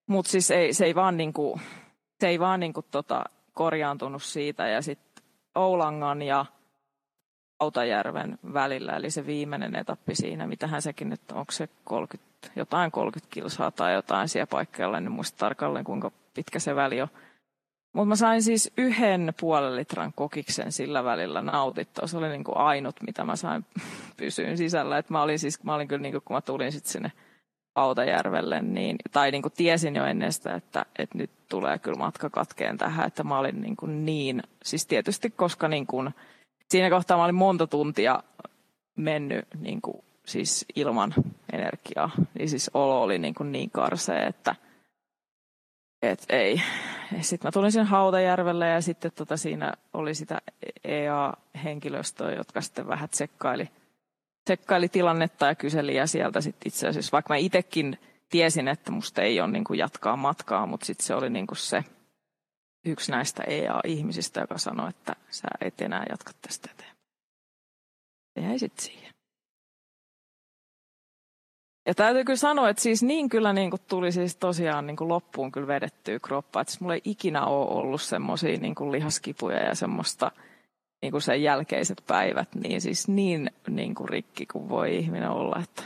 Mutta siis ei, se ei vaan, niinku, se ei vaan niinku tota korjaantunut siitä ja sitten Oulangan ja Autajärven välillä, eli se viimeinen etappi siinä, mitähän sekin nyt, onko se 30, jotain 30 kilsaa tai jotain siellä paikkeilla, en muista tarkalleen kuinka pitkä se väli on. Mutta mä sain siis yhden puolen litran kokiksen sillä välillä nautittua. Se oli niin kuin ainut, mitä mä sain pysyyn sisällä. Et mä olin siis, mä olin kyllä niin kuin, kun mä tulin sitten sinne Autajärvelle, niin, tai niin kuin tiesin jo ennen sitä, että, että nyt tulee kyllä matka katkeen tähän, että mä olin niin, kuin niin siis tietysti koska niin kuin, siinä kohtaa mä olin monta tuntia mennyt niin kuin, siis ilman energiaa, niin siis olo oli niin, kuin niin karsea, että et ei. Sitten mä tulin sen Hautajärvelle ja sitten tota siinä oli sitä EA-henkilöstöä, jotka sitten vähän tsekkaili – tsekkaili tilannetta ja kyseli ja sieltä sitten itse asiassa, vaikka mä itsekin tiesin, että musta ei ole niin jatkaa matkaa, mutta sitten se oli niin se yksi näistä EA-ihmisistä, joka sanoi, että sä et enää jatka tästä eteenpäin. Ja jäi sitten siihen. Ja täytyy kyllä sanoa, että siis niin kyllä niin kuin tuli siis tosiaan niin kuin loppuun kyllä vedettyä kroppaa. Että siis mulla ei ikinä ole ollut semmoisia niin lihaskipuja ja semmoista – niin kuin sen jälkeiset päivät, niin siis niin, niin kuin rikki kuin voi ihminen olla, että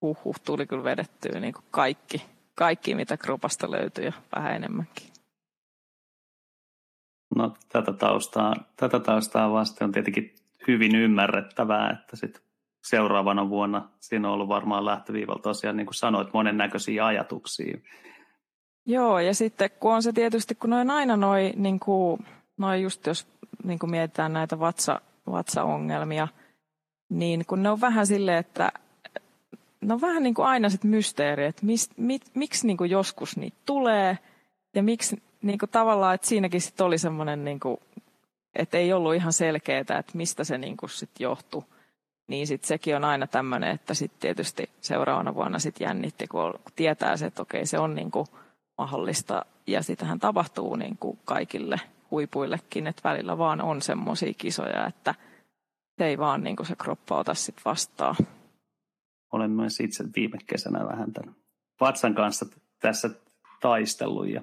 huh, huh tuli kyllä vedettyä niin kuin kaikki, kaikki, mitä kropasta löytyy ja vähän enemmänkin. No tätä taustaa, tätä taustaa vasten on tietenkin hyvin ymmärrettävää, että sit seuraavana vuonna siinä on ollut varmaan lähtöviivalla tosiaan, niin kuin sanoit, monennäköisiä ajatuksia. Joo, ja sitten kun on se tietysti, kun noin aina noin, niin kuin, noin just jos niin kuin mietitään näitä vatsa, vatsaongelmia, niin kun ne on vähän silleen, että ne on vähän niin kuin aina sit mysteeri, että mis, mit, miksi niin kuin joskus niitä tulee ja miksi niin kuin tavallaan, että siinäkin sit oli semmoinen, niin kuin, että ei ollut ihan selkeää, että mistä se niin kuin sit johtui. Niin sitten sekin on aina tämmöinen, että sitten tietysti seuraavana vuonna sit jännitti, kun tietää se, että okei se on niin kuin mahdollista ja sitähän tapahtuu niin kuin kaikille huipuillekin, että välillä vaan on semmoisia kisoja, että se ei vaan niin kuin se kroppa ota sit vastaan. Olen myös itse viime kesänä vähän tämän vatsan kanssa tässä taistellut ja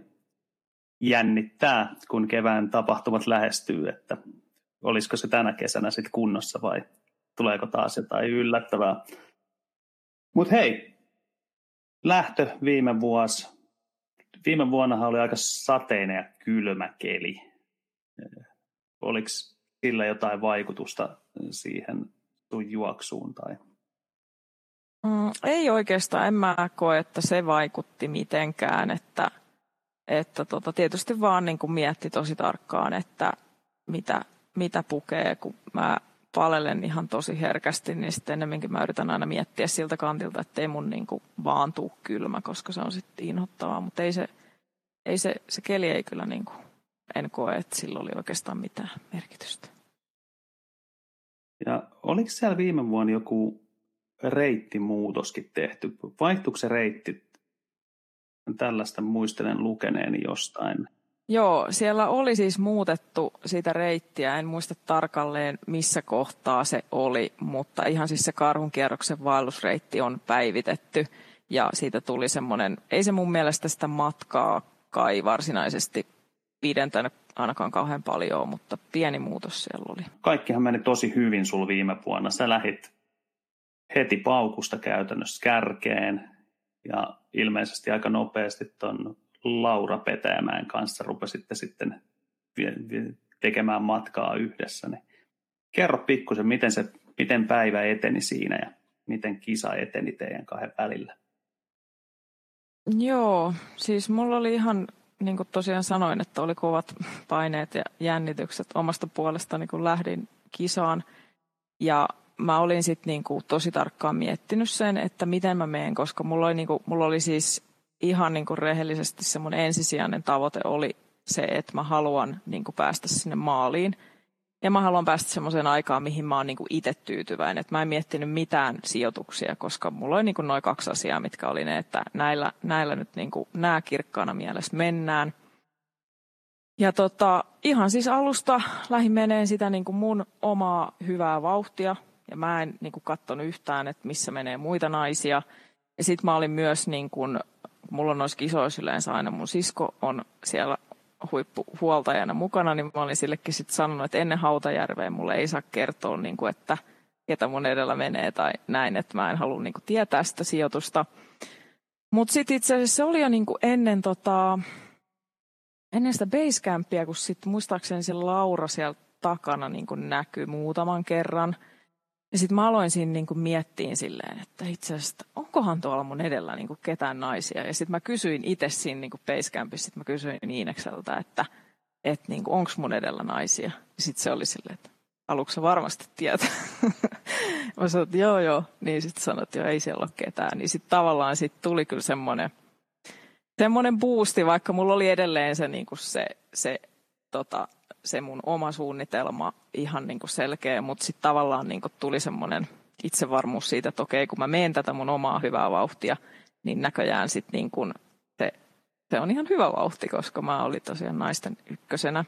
jännittää, kun kevään tapahtumat lähestyy, että olisiko se tänä kesänä sitten kunnossa vai tuleeko taas jotain yllättävää. Mutta hei, lähtö viime vuosi. Viime vuonna oli aika sateinen ja kylmä keli. Oliko sillä jotain vaikutusta siihen sun juoksuun? Tai? Mm, ei oikeastaan, en mä koe, että se vaikutti mitenkään, että, että tota, tietysti vaan niin kuin mietti tosi tarkkaan, että mitä, mitä pukee, kun mä palelen ihan tosi herkästi, niin sitten ennemminkin mä yritän aina miettiä siltä kantilta, että ei mun niin kuin vaan tuu kylmä, koska se on sitten inhottavaa, mutta ei se, ei se, se keli ei kyllä niin kuin en koe, että sillä oli oikeastaan mitään merkitystä. Ja oliko siellä viime vuonna joku reittimuutoskin tehty? Vaihtuiko se reitti? Tällaista muistelen lukeneeni jostain. Joo, siellä oli siis muutettu sitä reittiä. En muista tarkalleen, missä kohtaa se oli, mutta ihan siis se karhunkierroksen vaellusreitti on päivitetty. Ja siitä tuli semmoinen, ei se mun mielestä sitä matkaa kai varsinaisesti pidentänyt ainakaan kauhean paljon, mutta pieni muutos siellä oli. Kaikkihan meni tosi hyvin sul viime vuonna. Sä lähit heti paukusta käytännössä kärkeen ja ilmeisesti aika nopeasti ton Laura Petäjämäen kanssa rupesitte sitten tekemään matkaa yhdessä. Niin kerro pikkusen, miten, se, miten päivä eteni siinä ja miten kisa eteni teidän kahden välillä. Joo, siis mulla oli ihan niin kuin tosiaan sanoin, että oli kovat paineet ja jännitykset omasta puolestani, kun lähdin kisaan. Ja mä olin sitten niin tosi tarkkaan miettinyt sen, että miten mä menen, koska mulla oli, niin kuin, mulla oli siis ihan niin kuin rehellisesti semmoinen ensisijainen tavoite oli se, että mä haluan niin kuin päästä sinne maaliin – ja mä haluan päästä semmoiseen aikaan, mihin mä oon niinku itse tyytyväinen. Et mä en miettinyt mitään sijoituksia, koska mulla oli niinku noin kaksi asiaa, mitkä oli ne, että näillä, näillä nyt niinku, nämä kirkkaana mielessä mennään. Ja tota, ihan siis alusta lähin meneen sitä niinku mun omaa hyvää vauhtia. Ja mä en niinku katsonut yhtään, että missä menee muita naisia. Ja sitten mä olin myös, niin kun, mulla on noissa kisoissa yleensä aina mun sisko on siellä huippuhuoltajana mukana, niin mä olin sillekin sitten sanonut, että ennen Hautajärveä mulle ei saa kertoa, niin kuin, että ketä mun edellä menee tai näin, että mä en halua niin kuin, tietää sitä sijoitusta. Mutta sitten itse asiassa se oli jo niin kuin ennen, tota, ennen sitä basecampia, kun sitten muistaakseni se Laura siellä takana niin kuin näkyi muutaman kerran – ja sitten mä aloin siinä niinku miettiä silleen, että itse asiassa, onkohan tuolla mun edellä niinku ketään naisia. Ja sitten mä kysyin itse siinä niinku Basecampissa, sitten mä kysyin Niinekseltä, että et niinku, onko mun edellä naisia. Sitten se oli silleen, että aluksi varmasti tietää. mä sanoin, että joo joo. Niin sitten sanoin, että ei siellä ole ketään. Niin sitten tavallaan sit tuli kyllä semmoinen semmoinen boosti, vaikka mulla oli edelleen se, niinku se, se tota, se mun oma suunnitelma ihan niin kuin selkeä, mutta sitten tavallaan niin kuin tuli semmoinen itsevarmuus siitä, että okei, kun mä meen tätä mun omaa hyvää vauhtia, niin näköjään sitten niin kuin se, se on ihan hyvä vauhti, koska mä olin tosiaan naisten ykkösenä.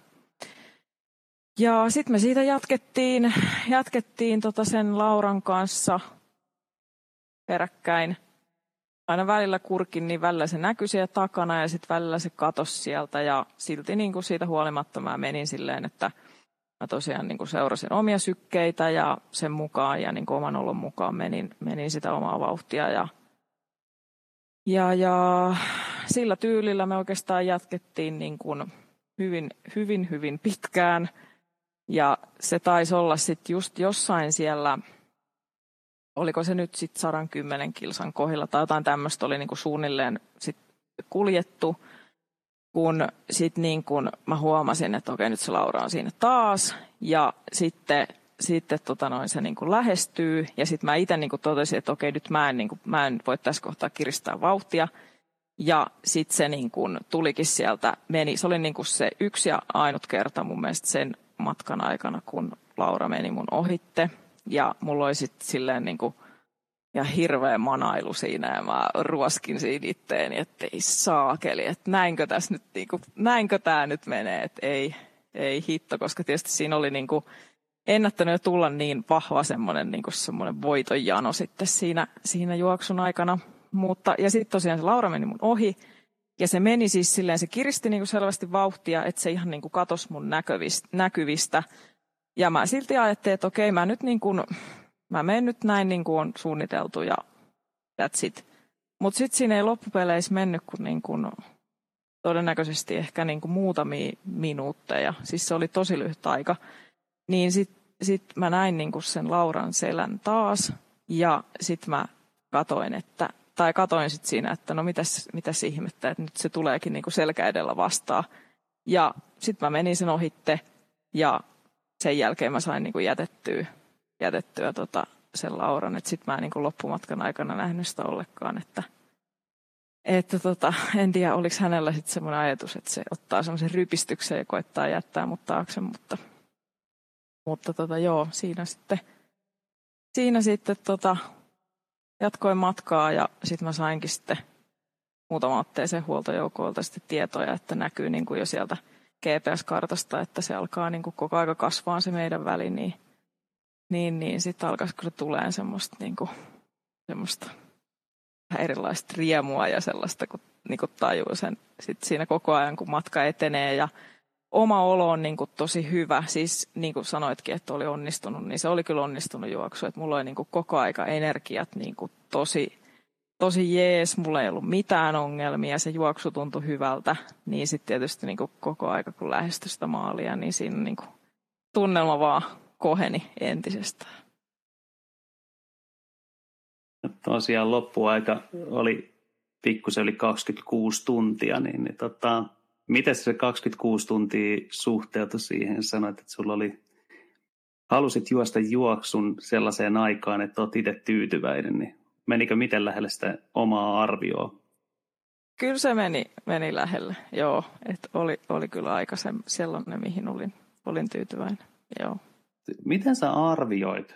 Ja sitten me siitä jatkettiin, jatkettiin tota sen Lauran kanssa peräkkäin – aina välillä kurkin, niin välillä se näkyi siellä takana ja sitten välillä se katosi sieltä ja silti niin kuin siitä huolimatta mä menin silleen, että mä tosiaan niin kuin seurasin omia sykkeitä ja sen mukaan ja niin kuin oman olon mukaan menin, menin sitä omaa vauhtia ja, ja, ja sillä tyylillä me oikeastaan jatkettiin niin kuin hyvin, hyvin, hyvin pitkään. Ja se taisi olla sitten just jossain siellä oliko se nyt sitten 110 kilsan kohdilla tai jotain tämmöistä oli niin kuin suunnilleen sit kuljettu, kun sitten niin kuin mä huomasin, että okei nyt se Laura on siinä taas ja sitten sitten tota noin, se niin kuin lähestyy ja sitten mä itse niin kuin totesin, että okei nyt mä en, niin kuin, mä en voi tässä kohtaa kiristää vauhtia. Ja sitten se niin kuin tulikin sieltä, meni. Se oli niin kuin se yksi ja ainut kerta mun mielestä sen matkan aikana, kun Laura meni mun ohitte. Ja mulla oli sitten silleen niin kuin, ja hirveä manailu siinä ja mä ruoskin siinä itteeni, että ei saakeli, että näinkö tässä nyt, niin kuin, näinkö tämä nyt menee, että ei, ei hitto, koska tietysti siinä oli niin kuin, ennättänyt jo tulla niin vahva semmoinen, niin semmoinen voitonjano sitten siinä, siinä juoksun aikana. Mutta, ja sitten tosiaan se Laura meni mun ohi, ja se meni siis silleen, se kiristi niin kuin selvästi vauhtia, että se ihan niin kuin katosi mun näkyvistä ja mä silti ajattelin, että okei, mä nyt niin kuin, mä menen nyt näin niin kuin on suunniteltu ja that's it. Mutta sitten siinä ei loppupeleissä mennyt kuin, niin kuin todennäköisesti ehkä niin kuin muutamia minuutteja. Siis se oli tosi lyhyt aika. Niin sitten sit mä näin niin kuin sen Lauran selän taas ja sitten mä katoin, että, tai katoin sitten siinä, että no mitäs, mitäs ihmettä, että nyt se tuleekin niin kuin selkä edellä vastaan. Ja sitten mä menin sen ohitte ja sen jälkeen mä sain niin kuin jätettyä, jätettyä tota, sen Lauran, että sitten mä en niin kuin loppumatkan aikana nähnyt sitä ollenkaan, että, että tota, en tiedä, oliko hänellä sitten semmoinen ajatus, että se ottaa semmoisen rypistyksen ja koettaa jättää mut taakse, mutta, mutta tota, joo, siinä sitten, siinä sitten tota, jatkoin matkaa ja sitten mä sainkin sitten muutama otteeseen huoltojoukoilta sitten tietoja, että näkyy niin kuin jo sieltä GPS-kartasta, että se alkaa niin kuin koko aika kasvaa se meidän väli, niin, niin, niin sitten alkaisi kyllä tulee semmoista, niin kuin, semmoista erilaista riemua ja sellaista, kun niin kuin tajuu sen sit siinä koko ajan, kun matka etenee ja oma olo on niin kuin tosi hyvä. Siis niin kuin sanoitkin, että oli onnistunut, niin se oli kyllä onnistunut juoksu. Että mulla oli niin kuin koko aika energiat niin kuin tosi tosi jees, mulla ei ollut mitään ongelmia, se juoksu tuntui hyvältä, niin sitten tietysti niin kuin koko aika kun lähestyi sitä maalia, niin siinä niin kuin tunnelma vaan koheni entisestään. Tosiaan loppuaika oli pikkusen yli 26 tuntia, niin, niin tota, miten se 26 tuntia suhteutui siihen? Sanoit, että sulla oli, halusit juosta juoksun sellaiseen aikaan, että olet itse tyytyväinen, niin menikö miten lähelle sitä omaa arvioa? Kyllä se meni, meni lähelle, joo. Et oli, oli kyllä aika se, sellainen, mihin olin, olin tyytyväinen, joo. Miten sä arvioit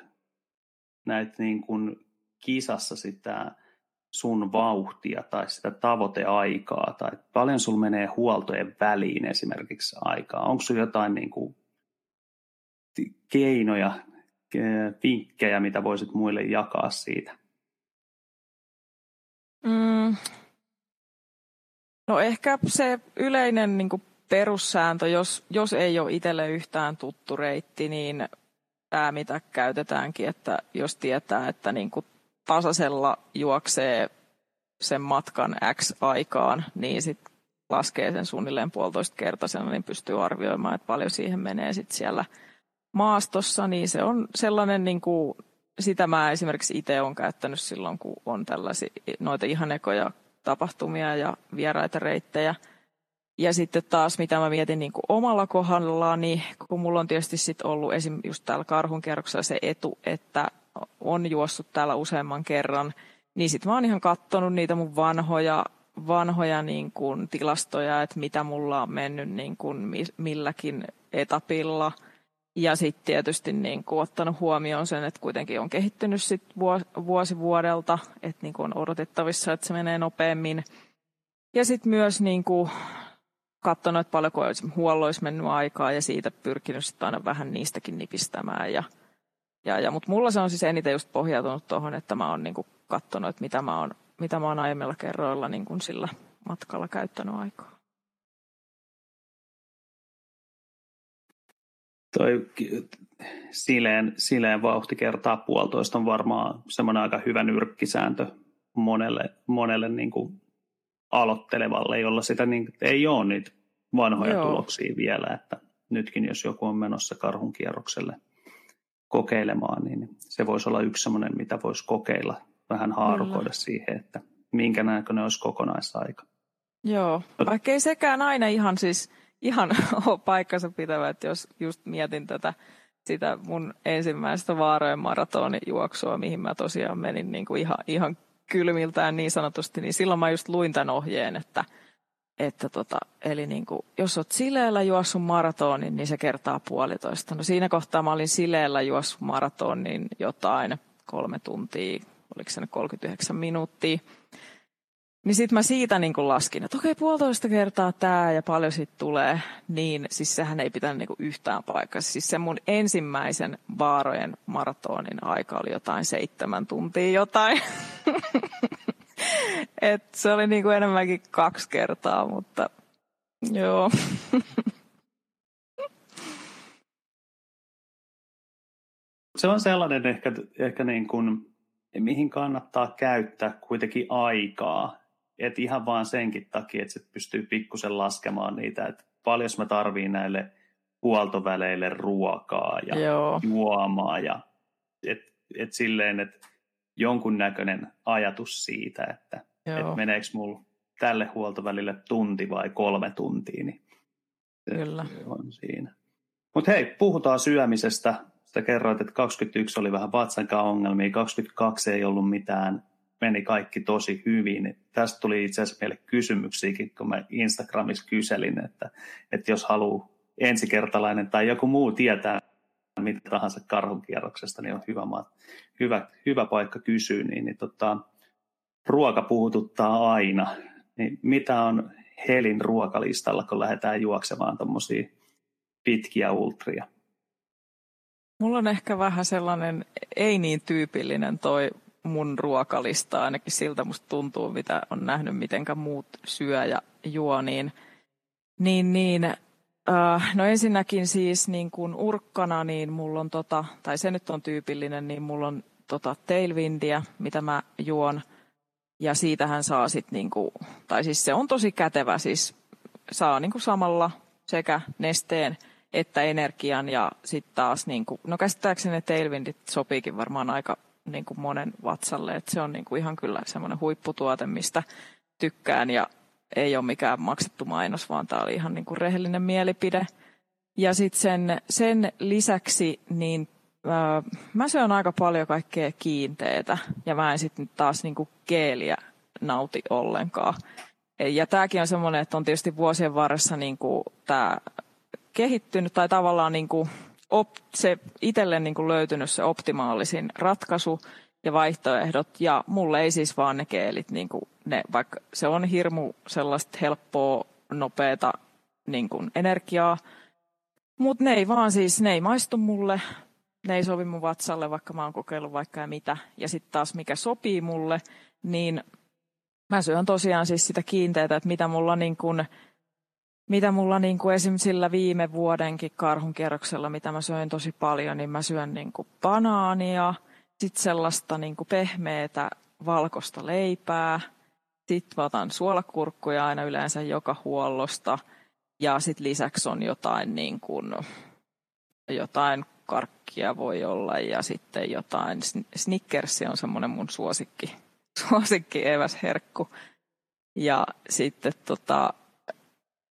näitä niin kuin kisassa sitä sun vauhtia tai sitä tavoiteaikaa tai paljon sul menee huoltojen väliin esimerkiksi aikaa? Onko sulla jotain niin kuin keinoja, vinkkejä, mitä voisit muille jakaa siitä? Mm. No ehkä se yleinen niin kuin perussääntö, jos, jos ei ole itselle yhtään tuttu reitti, niin tämä mitä käytetäänkin, että jos tietää, että niin kuin tasaisella juoksee sen matkan X aikaan, niin sitten laskee sen suunnilleen puolitoista kertaisena, niin pystyy arvioimaan, että paljon siihen menee sitten siellä maastossa, niin se on sellainen, niin kuin, sitä mä esimerkiksi itse olen käyttänyt silloin, kun on tällaisia noita ihan ekoja tapahtumia ja vieraita reittejä. Ja sitten taas, mitä mä mietin niin kuin omalla kohdallaan, niin kun mulla on tietysti sit ollut esim. just täällä karhunkierroksella se etu, että on juossut täällä useamman kerran, niin sitten mä oon ihan katsonut niitä mun vanhoja, vanhoja niin kuin tilastoja, että mitä mulla on mennyt niin kuin milläkin etapilla. Ja sitten tietysti niin kuin ottanut huomioon sen, että kuitenkin on kehittynyt sit vuosi vuodelta, että niin kuin on odotettavissa, että se menee nopeammin. Ja sitten myös niin kuin katsonut, että paljonko olisi mennyt aikaa ja siitä pyrkinyt sitten aina vähän niistäkin nipistämään. Ja, ja, ja, Mutta mulla se on siis eniten just pohjautunut tuohon, että mä oon niin katsonut, että mitä mä oon, mitä mä oon aiemmilla kerroilla niin kuin sillä matkalla käyttänyt aikaa. Toi sileen, sileen vauhti kertaa puolitoista on varmaan semmoinen aika hyvä nyrkkisääntö monelle, monelle niin kuin aloittelevalle, jolla sitä niin, ei ole niitä vanhoja Joo. tuloksia vielä, että nytkin jos joku on menossa karhun kierrokselle kokeilemaan, niin se voisi olla yksi semmoinen, mitä voisi kokeilla, vähän haarukoida Kyllä. siihen, että minkä näköinen olisi kokonaisaika. Joo, vaikka ei sekään aina ihan siis ihan ole paikkansa pitävä, että jos just mietin tätä sitä mun ensimmäistä vaarojen maratonijuoksua, mihin mä tosiaan menin niin kuin ihan, ihan kylmiltään niin sanotusti, niin silloin mä just luin tämän ohjeen, että, että tota, eli niin kuin, jos oot sileellä juossut maratonin, niin se kertaa puolitoista. No siinä kohtaa mä olin sileellä juossut maratonin jotain kolme tuntia, oliko se 39 minuuttia. Niin sitten mä siitä niin kuin laskin, että okei, puolitoista kertaa tämä ja paljon siitä tulee. Niin siis sehän ei pitänyt niin yhtään paikkaa. Siis se mun ensimmäisen vaarojen maratonin aika oli jotain seitsemän tuntia jotain. Et se oli niin kuin enemmänkin kaksi kertaa, mutta joo. Se on sellainen ehkä, ehkä niin kuin, mihin kannattaa käyttää kuitenkin aikaa et ihan vaan senkin takia, että se pystyy pikkusen laskemaan niitä, että paljon mä tarviin näille huoltoväleille ruokaa ja Joo. juomaa ja et, et silleen, että jonkunnäköinen ajatus siitä, että et meneekö mulla tälle huoltovälille tunti vai kolme tuntia, niin Kyllä. on siinä. Mutta hei, puhutaan syömisestä. Sä kerroit, että 21 oli vähän vatsankaan ongelmia, 22 ei ollut mitään meni kaikki tosi hyvin. Tästä tuli itse asiassa meille kysymyksiäkin, kun mä Instagramissa kyselin, että, että jos haluaa ensikertalainen tai joku muu tietää mitä tahansa karhunkierroksesta, niin on hyvä, hyvä, hyvä paikka kysyä. Niin, niin tota, ruoka puhututtaa aina. Niin mitä on Helin ruokalistalla, kun lähdetään juoksemaan tuommoisia pitkiä ultria? Mulla on ehkä vähän sellainen ei niin tyypillinen toi mun ruokalista, ainakin siltä musta tuntuu, mitä on nähnyt, mitenkä muut syö ja juo, niin, niin, niin äh, no ensinnäkin siis niin kun urkkana, niin mulla on tota, tai se nyt on tyypillinen, niin mulla on tota tailwindia, mitä mä juon, ja siitähän saa sitten, niinku, tai siis se on tosi kätevä, siis saa niinku samalla sekä nesteen että energian ja sitten taas, niinku, no käsittääkseni tailwindit sopiikin varmaan aika niin kuin monen vatsalle. Että se on niin kuin ihan kyllä semmoinen huipputuote, mistä tykkään ja ei ole mikään maksettu mainos, vaan tämä oli ihan niin kuin rehellinen mielipide. Ja sitten sen, sen lisäksi niin äh, mä syön aika paljon kaikkea kiinteitä ja mä en sitten taas niin kuin keeliä nauti ollenkaan. Ja tämäkin on semmoinen, että on tietysti vuosien varressa niin kuin tämä kehittynyt tai tavallaan niin kuin op, se itselle niin kuin löytynyt se optimaalisin ratkaisu ja vaihtoehdot. Ja mulle ei siis vaan ne keelit, niin kuin ne, vaikka se on hirmu sellaista helppoa, nopeata niin kuin energiaa, mutta ne ei vaan siis, ne ei maistu mulle, ne ei sovi mun vatsalle, vaikka mä oon kokeillut vaikka ja mitä. Ja sitten taas mikä sopii mulle, niin mä syön tosiaan siis sitä kiinteitä, että mitä mulla niin kuin mitä mulla niin kuin esim. sillä viime vuodenkin karhunkierroksella, mitä mä söin tosi paljon, niin mä syön niin kuin banaania, sitten sellaista niin kuin pehmeätä valkoista leipää, sitten mä otan suolakurkkuja aina yleensä joka huollosta, ja sitten lisäksi on jotain, niin kuin, jotain karkkia voi olla, ja sitten jotain, Snickersi on semmoinen mun suosikki, suosikki eväsherkku. Ja sitten tota,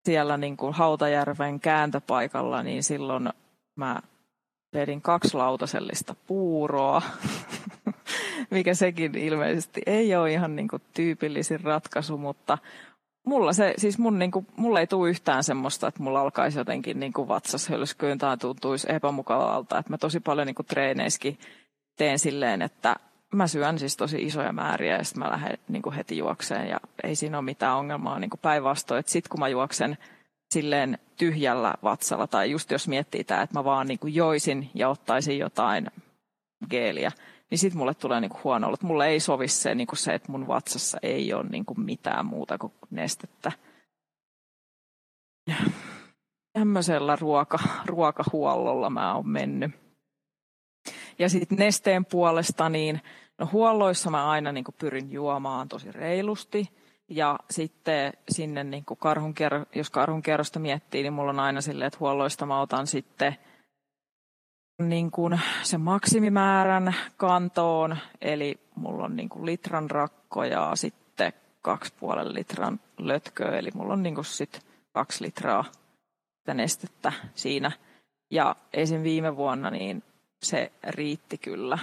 siellä niin kuin Hautajärven kääntöpaikalla, niin silloin mä vedin kaksi lautasellista puuroa, mikä sekin ilmeisesti ei ole ihan niin kuin tyypillisin ratkaisu, mutta mulla, se, siis mun, niin kuin, mulla ei tule yhtään semmoista, että mulla alkaisi jotenkin niin kuin vatsas hölskyyn tai tuntuisi epämukavalta. Että mä tosi paljon niin kuin treeneissäkin teen silleen, että mä syön siis tosi isoja määriä ja sitten mä lähden niin kuin heti juokseen ja ei siinä ole mitään ongelmaa niin päinvastoin. Sitten kun mä juoksen silleen tyhjällä vatsalla tai just jos miettii tämä, että mä vaan niin kuin joisin ja ottaisin jotain geeliä, niin sitten mulle tulee niin kuin huono että Mulle ei sovi se, niin kuin se, että mun vatsassa ei ole niin kuin mitään muuta kuin nestettä. Tämmöisellä ruoka, ruokahuollolla mä oon mennyt. Ja sitten nesteen puolesta, niin no huolloissa mä aina niin kuin pyrin juomaan tosi reilusti. Ja sitten sinne, niin kuin karhun jos karhun kierrosta miettii, niin mulla on aina silleen, että huolloista mä otan sitten niin kuin sen maksimimäärän kantoon. Eli mulla on niin kuin litran rakko ja sitten kaksi puolen litran lötköä. Eli mulla on niin kuin sit kaksi litraa nestettä siinä. Ja esim. viime vuonna niin se riitti kyllä.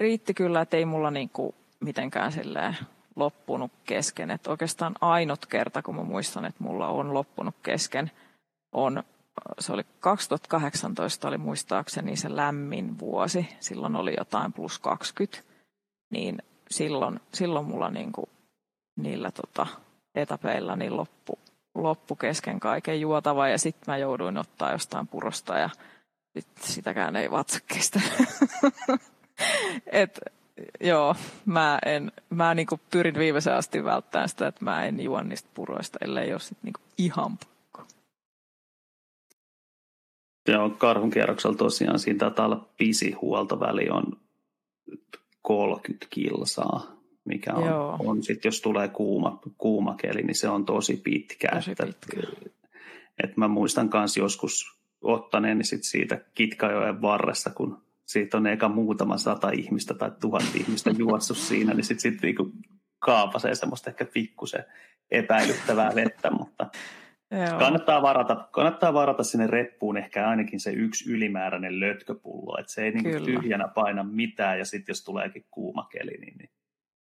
Riitti kyllä, että ei mulla niinku mitenkään silleen loppunut kesken. Et oikeastaan ainut kerta, kun mä muistan, että mulla on loppunut kesken, on, se oli 2018 oli muistaakseni se lämmin vuosi. Silloin oli jotain plus 20. Niin silloin, silloin mulla niinku niillä tota, etapeilla niin loppu, loppu kesken kaiken juotava ja sitten mä jouduin ottaa jostain purosta ja sit sitäkään ei vatsa. Et, joo, mä, en, mä niinku pyrin viimeisen asti välttämään sitä, että mä en juo niistä puroista, ellei ole sit niinku ihan pakko. Joo, karhun kierroksella tosiaan siinä taitaa olla pisi huoltoväli on 30 kilsaa, mikä on, on sitten jos tulee kuuma, kuuma keli, niin se on tosi pitkä. Tosi pitkä. Että, et mä muistan myös joskus ottaneen niin sit siitä Kitkajoen varressa, kun siitä on eka muutama sata ihmistä tai tuhat ihmistä juossut siinä, niin sitten sit niinku kaapasee semmoista ehkä pikkusen epäilyttävää vettä, mutta Joo. Kannattaa, varata, kannattaa varata sinne reppuun ehkä ainakin se yksi ylimääräinen lötköpullo, että se ei niinku tyhjänä paina mitään ja sitten jos tuleekin kuuma keli, niin, niin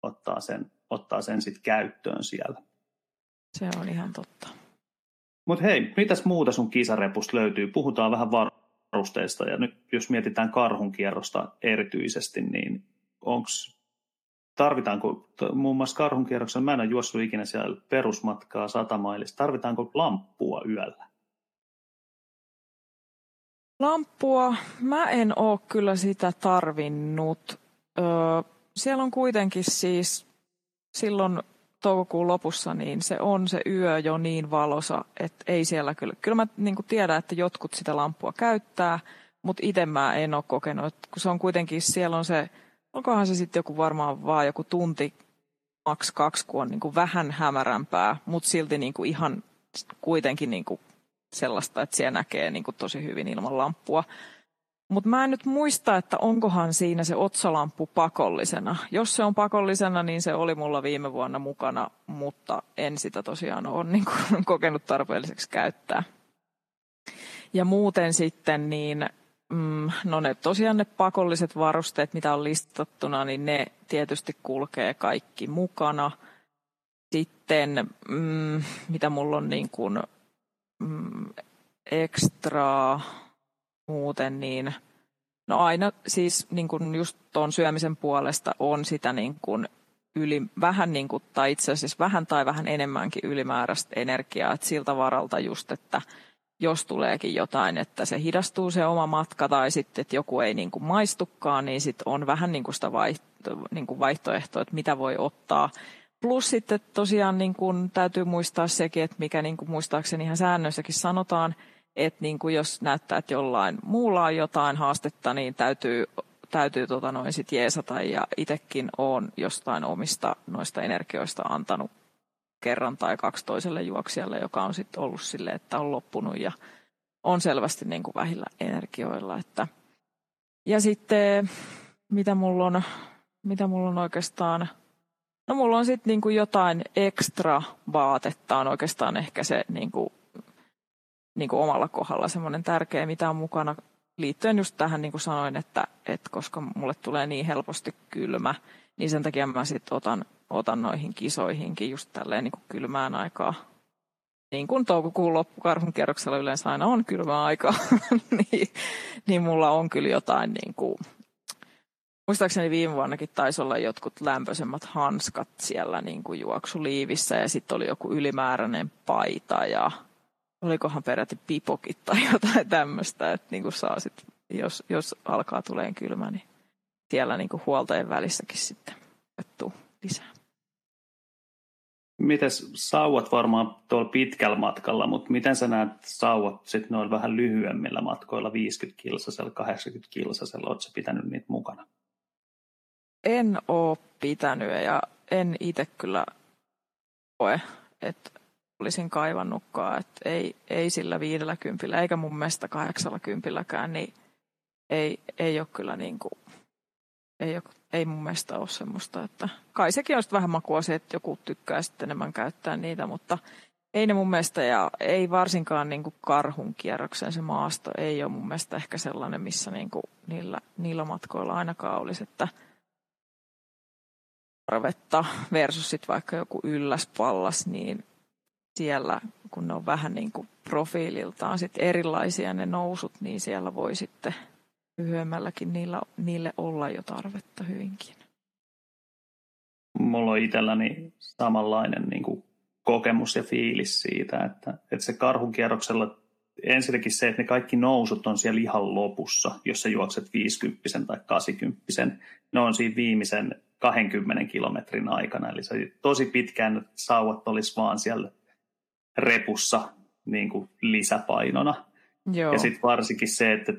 ottaa sen, ottaa sen sitten käyttöön siellä. Se on ihan totta. Mutta hei, mitäs muuta sun kisarepusta löytyy? Puhutaan vähän varusteista ja nyt jos mietitään karhun kierrosta erityisesti, niin onks, tarvitaanko, muun muassa karhun kierroksella, mä en ole juossut ikinä siellä perusmatkaa satamailista, tarvitaanko lamppua yöllä? Lamppua, mä en oo kyllä sitä tarvinnut. Öö, siellä on kuitenkin siis silloin toukokuun lopussa, niin se on se yö jo niin valosa, että ei siellä kyllä. Kyllä mä niin tiedän, että jotkut sitä lampua käyttää, mutta itse mä en ole kokenut, että kun se on kuitenkin, siellä on se, onkohan se sitten joku varmaan vaan joku tunti, maks kaksi, kun on niin vähän hämärämpää, mutta silti niin ihan kuitenkin niin sellaista, että siellä näkee niin tosi hyvin ilman lamppua. Mutta mä en nyt muista, että onkohan siinä se otsalamppu pakollisena. Jos se on pakollisena, niin se oli mulla viime vuonna mukana, mutta en sitä tosiaan ole niin kuin, kokenut tarpeelliseksi käyttää. Ja muuten sitten, niin mm, no ne tosiaan ne pakolliset varusteet, mitä on listattuna, niin ne tietysti kulkee kaikki mukana. Sitten, mm, mitä mulla on niin kuin, mm, ekstraa, muuten, niin no aina siis niin kuin just tuon syömisen puolesta on sitä niin kuin yli, vähän niin kuin, tai itse asiassa vähän tai vähän enemmänkin ylimääräistä energiaa, että siltä varalta just, että jos tuleekin jotain, että se hidastuu se oma matka tai sitten, että joku ei niin kuin maistukaan, niin sitten on vähän niin kuin sitä vaihto, niin kuin vaihtoehtoa, että mitä voi ottaa. plus sitten tosiaan niin kun täytyy muistaa sekin, että mikä niin kuin muistaakseni ihan säännöissäkin sanotaan, että niin kuin jos näyttää, että jollain muulla on jotain haastetta, niin täytyy, täytyy tota noin sit jeesata. Ja itsekin olen jostain omista noista energioista antanut kerran tai kaksi toiselle juoksijalle, joka on sitten ollut sille, että on loppunut ja on selvästi niin kuin vähillä energioilla. Että. Ja sitten mitä mulla on, mitä mulla on oikeastaan, no mulla on sitten niin kuin jotain ekstra vaatetta on oikeastaan ehkä se niin kuin, niin kuin omalla kohdalla semmoinen tärkeä, mitä on mukana liittyen just tähän, niin kuin sanoin, että, että koska mulle tulee niin helposti kylmä, niin sen takia mä sitten otan, otan noihin kisoihinkin just tälleen niin kuin kylmään aikaa. Niin kuin toukokuun loppukarhun kierroksella yleensä aina on kylmää aikaa, niin, niin mulla on kyllä jotain niin kuin, muistaakseni viime vuonnakin taisi olla jotkut lämpöisemmät hanskat siellä niin kuin juoksuliivissä ja sitten oli joku ylimääräinen paita ja olikohan peräti pipokit tai jotain tämmöistä, että niin kuin saa sit, jos, jos alkaa tuleen kylmä, niin siellä niin kuin huoltajien välissäkin sitten vettuu lisää. Mites sauvat varmaan tuolla pitkällä matkalla, mutta miten sä näet sauvat sitten noilla vähän lyhyemmillä matkoilla, 50 kilsasella, 80 kilsasella, ootko pitänyt niitä mukana? En oo pitänyt ja en itse kyllä koe, että olisin kaivannutkaan, että ei, ei sillä viidellä kympillä, eikä mun mielestä kahdeksalla kympilläkään, niin ei, ei ole kyllä niin kuin, ei, ole, ei mun mielestä ole semmoista, että kai sekin on vähän makua se, että joku tykkää sitten enemmän käyttää niitä, mutta ei ne mun mielestä, ja ei varsinkaan niin kuin karhun kierroksen se maasto, ei ole mun mielestä ehkä sellainen, missä niin kuin niillä, niillä matkoilla ainakaan olisi, että tarvetta versus sitten vaikka joku ylläspallas, niin siellä, kun ne on vähän niin kuin profiililtaan sit erilaisia ne nousut, niin siellä voi sitten lyhyemmälläkin niillä, niille olla jo tarvetta hyvinkin. Mulla on itselläni samanlainen niin kuin kokemus ja fiilis siitä, että, että se karhukierroksella ensinnäkin se, että ne kaikki nousut on siellä ihan lopussa, jos sä juokset 50 tai 80, ne on siinä viimeisen 20 kilometrin aikana. Eli se tosi pitkään sauvat olisi vaan siellä repussa niin kuin lisäpainona. Joo. Ja sitten varsinkin se, että,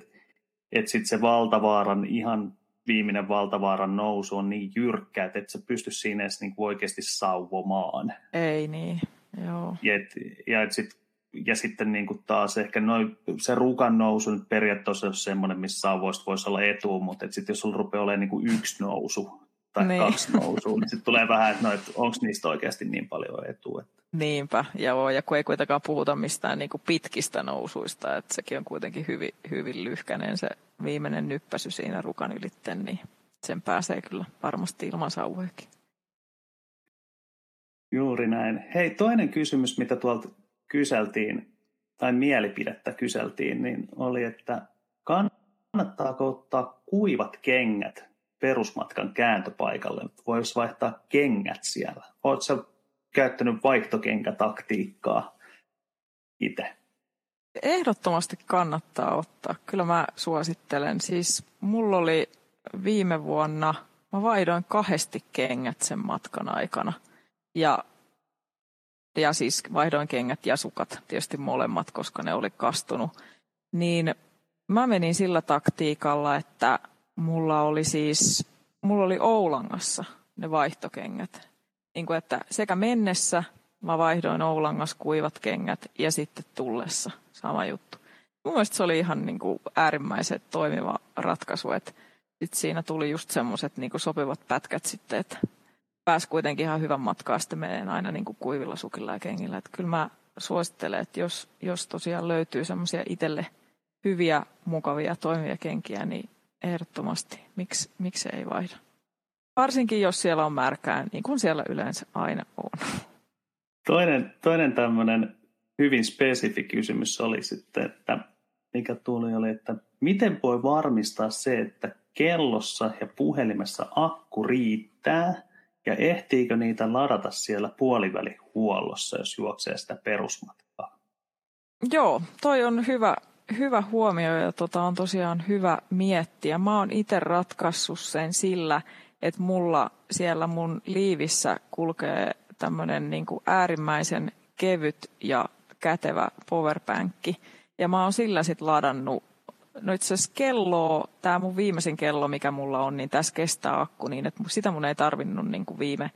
että sit se valtavaaran ihan viimeinen valtavaaran nousu on niin jyrkkä, että et sä pysty siinä edes niin kuin oikeasti sauvomaan. Ei niin, joo. Ja, et, ja, et sit, ja sitten niin kuin taas ehkä noi, se rukan nousu nyt periaatteessa on semmoinen, missä sauvoista voisi olla etu, mutta sitten jos sulla rupeaa olemaan niin kuin yksi nousu tai niin. kaksi nousua, niin sitten tulee vähän, että, no, että onko niistä oikeasti niin paljon etua. Että Niinpä, ja, ja kun ei kuitenkaan puhuta mistään niin kuin pitkistä nousuista, että sekin on kuitenkin hyvin, hyvin lyhkäinen se viimeinen nyppäsy siinä rukan ylitten, niin sen pääsee kyllä varmasti ilman sauvojakin. Juuri näin. Hei, toinen kysymys, mitä tuolta kyseltiin, tai mielipidettä kyseltiin, niin oli, että kannattaako ottaa kuivat kengät perusmatkan kääntöpaikalle? Voisi vaihtaa kengät siellä. Oletko käyttänyt vaihtokenkätaktiikkaa itse? Ehdottomasti kannattaa ottaa. Kyllä mä suosittelen. Siis mulla oli viime vuonna, mä vaihdoin kahdesti kengät sen matkan aikana. Ja, ja siis vaihdoin kengät ja sukat, tietysti molemmat, koska ne oli kastunut. Niin mä menin sillä taktiikalla, että mulla oli siis, mulla oli Oulangassa ne vaihtokengät niin kuin, että sekä mennessä mä vaihdoin Oulangas kuivat kengät ja sitten tullessa sama juttu. Mun mielestä se oli ihan niin kuin äärimmäisen toimiva ratkaisu, että sit siinä tuli just semmoiset niin sopivat pätkät sitten, että pääsi kuitenkin ihan hyvän matkaa sitten menee aina niin kuin kuivilla sukilla ja kengillä. Että kyllä mä suosittelen, että jos, jos tosiaan löytyy semmoisia itselle hyviä, mukavia, toimivia kenkiä, niin ehdottomasti, miksi, miksi ei vaihda. Varsinkin jos siellä on märkää, niin kuin siellä yleensä aina on. Toinen, toinen tämmöinen hyvin spesifi kysymys oli sitten, että mikä tuli oli, että miten voi varmistaa se, että kellossa ja puhelimessa akku riittää ja ehtiikö niitä ladata siellä puolivälihuollossa, jos juoksee sitä perusmatkaa? Joo, toi on hyvä, hyvä huomio ja tota on tosiaan hyvä miettiä. Mä oon itse ratkaissut sen sillä, että mulla siellä mun liivissä kulkee tämmöinen niin äärimmäisen kevyt ja kätevä powerpankki. Ja mä oon sillä sitten ladannut, no itse asiassa kello, tämä mun viimeisin kello, mikä mulla on, niin tässä kestää akku niin, että sitä mun ei tarvinnut niin kuin viime,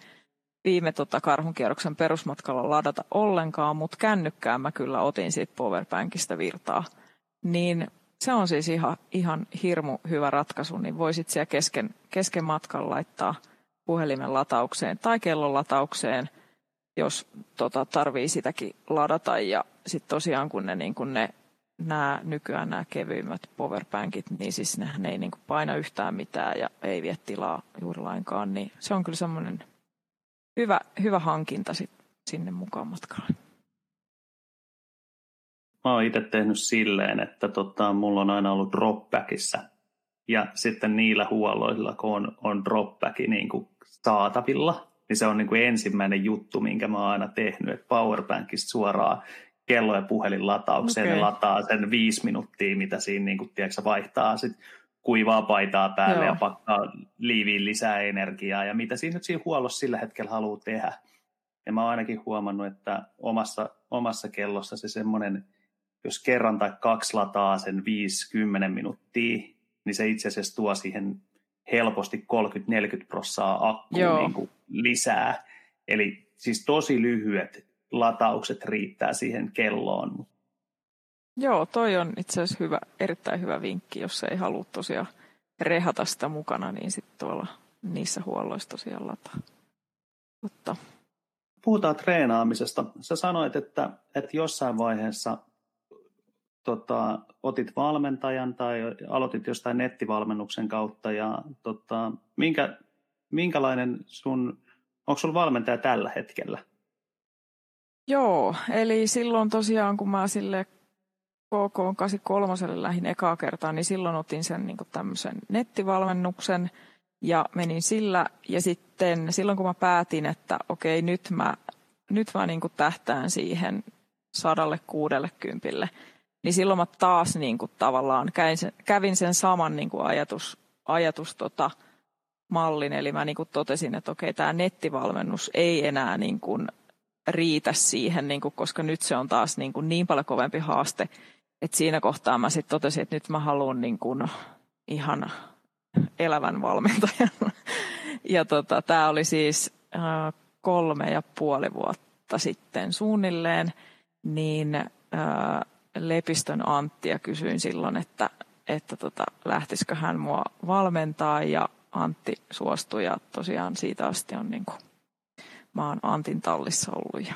viime tota karhunkierroksen perusmatkalla ladata ollenkaan, mutta kännykkään mä kyllä otin siitä powerpankista virtaa. Niin se on siis ihan, ihan hirmu hyvä ratkaisu, niin voisit siellä kesken, kesken matkan laittaa puhelimen lataukseen tai kellon lataukseen, jos tota, tarvii sitäkin ladata. Ja sitten tosiaan kun ne, niin kun ne nämä nykyään nämä kevyimmät powerbankit, niin siis ne, ne ei niin kuin paina yhtään mitään ja ei vie tilaa juuri lainkaan, niin se on kyllä semmoinen hyvä, hyvä hankinta sit sinne mukaan matkaan. Mä oon itse tehnyt silleen, että tota, mulla on aina ollut dropbackissa ja sitten niillä huolloilla, kun on, on dropbacki niin kuin saatavilla, niin se on niin kuin ensimmäinen juttu, minkä mä oon aina tehnyt, että powerbankista suoraan kello- ja puhelin lataukseen, okay. ne lataa sen viisi minuuttia, mitä siinä niin kuin, tiedätkö, vaihtaa sit kuivaa paitaa päälle Joo. ja pakkaa liiviin lisää energiaa ja mitä siinä nyt siinä huollossa sillä hetkellä haluaa tehdä. Ja mä oon ainakin huomannut, että omassa, omassa kellossa se semmoinen, jos kerran tai kaksi lataa sen 5-10 minuuttia, niin se itse asiassa tuo siihen helposti 30-40 prossaa akkua niin kuin lisää. Eli siis tosi lyhyet lataukset riittää siihen kelloon. Joo, toi on itse asiassa hyvä, erittäin hyvä vinkki, jos ei halua tosiaan rehata sitä mukana, niin sitten tuolla niissä huolloissa tosiaan lataa. Mutta. Puhutaan treenaamisesta. Sä sanoit, että, että jossain vaiheessa tota, otit valmentajan tai aloitit jostain nettivalmennuksen kautta ja tota, minkä, minkälainen sun, onko sulla valmentaja tällä hetkellä? Joo, eli silloin tosiaan kun mä sille KK 83 lähin ekaa kertaa, niin silloin otin sen niin tämmöisen nettivalmennuksen ja menin sillä. Ja sitten silloin kun mä päätin, että okei nyt mä, nyt mä niin tähtään siihen sadalle kuudelle kympille, niin silloin mä taas niin kuin tavallaan kävin sen, kävin sen saman niin kuin ajatus, ajatus tota, mallin. Eli mä niin kuin totesin, että okei, tämä nettivalmennus ei enää niin kuin riitä siihen, niin kuin, koska nyt se on taas niin, kuin niin paljon kovempi haaste, että siinä kohtaa mä sitten totesin, että nyt mä haluan niin kuin ihan elävän valmentajan. Ja tota, tämä oli siis äh, kolme ja puoli vuotta sitten suunnilleen, niin äh, Lepistön Anttia kysyin silloin, että, että tota, lähtisikö hän mua valmentaa ja Antti suostui ja tosiaan siitä asti on niin kuin mä oon Antin tallissa ollut ja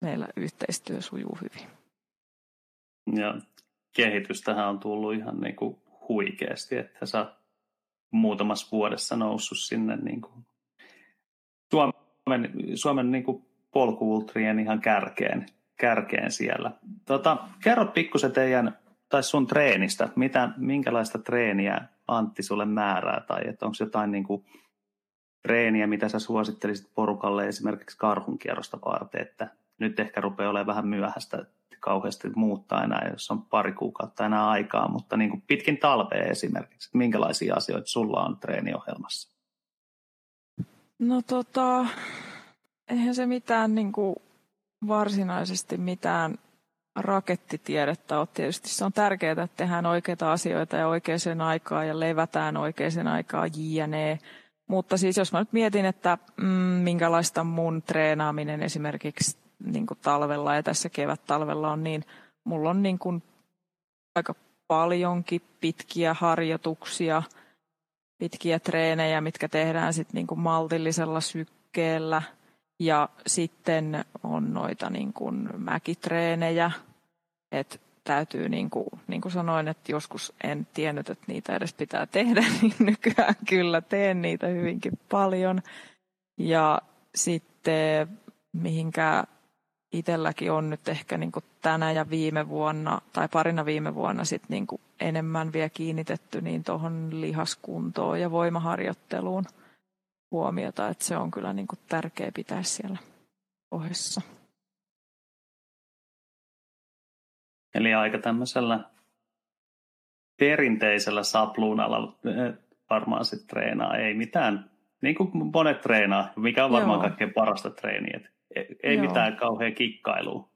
meillä yhteistyö sujuu hyvin. Ja kehitystähän on tullut ihan niin kuin huikeasti, että sä muutamassa vuodessa noussut sinne niin kuin Suomen, Suomen niin kuin polkuultrien ihan kärkeen, kärkeen siellä. Tota, kerro pikkusen teidän tai sun treenistä, mitä, minkälaista treeniä Antti sulle määrää, tai että onko jotain niin kuin treeniä, mitä sä suosittelisit porukalle esimerkiksi karhunkierrosta varten, että nyt ehkä rupeaa olemaan vähän myöhäistä kauheasti muuttaa enää, jos on pari kuukautta enää aikaa, mutta niin kuin pitkin talvea esimerkiksi, minkälaisia asioita sulla on treeniohjelmassa? No tota, eihän se mitään niin kuin varsinaisesti mitään rakettitiedettä ole. Tietysti se on tärkeää, että tehdään oikeita asioita ja oikeaan aikaan ja levätään oikeaan aikaan jne. Mutta siis jos mä nyt mietin, että mm, minkälaista mun treenaaminen esimerkiksi niin kuin talvella ja tässä kevät-talvella on, niin mulla on niin kuin aika paljonkin pitkiä harjoituksia, pitkiä treenejä, mitkä tehdään sitten niin maltillisella sykkeellä. Ja sitten on noita niin kuin mäkitreenejä, että täytyy, niin kuin, niin kuin sanoin, että joskus en tiennyt, että niitä edes pitää tehdä, niin nykyään kyllä teen niitä hyvinkin paljon. Ja sitten mihinkä itselläkin on nyt ehkä niin kuin tänä ja viime vuonna tai parina viime vuonna sit niin kuin enemmän vielä kiinnitetty niin tuohon lihaskuntoon ja voimaharjoitteluun huomiota, että se on kyllä niin kuin tärkeä pitää siellä ohessa. Eli aika tämmöisellä perinteisellä sapluunalla, varmaan sitten treenaa. Ei mitään, niin kuin monet treenaa, mikä on varmaan Joo. kaikkein parasta treeniä. Ei, ei mitään kauhean kikkailua.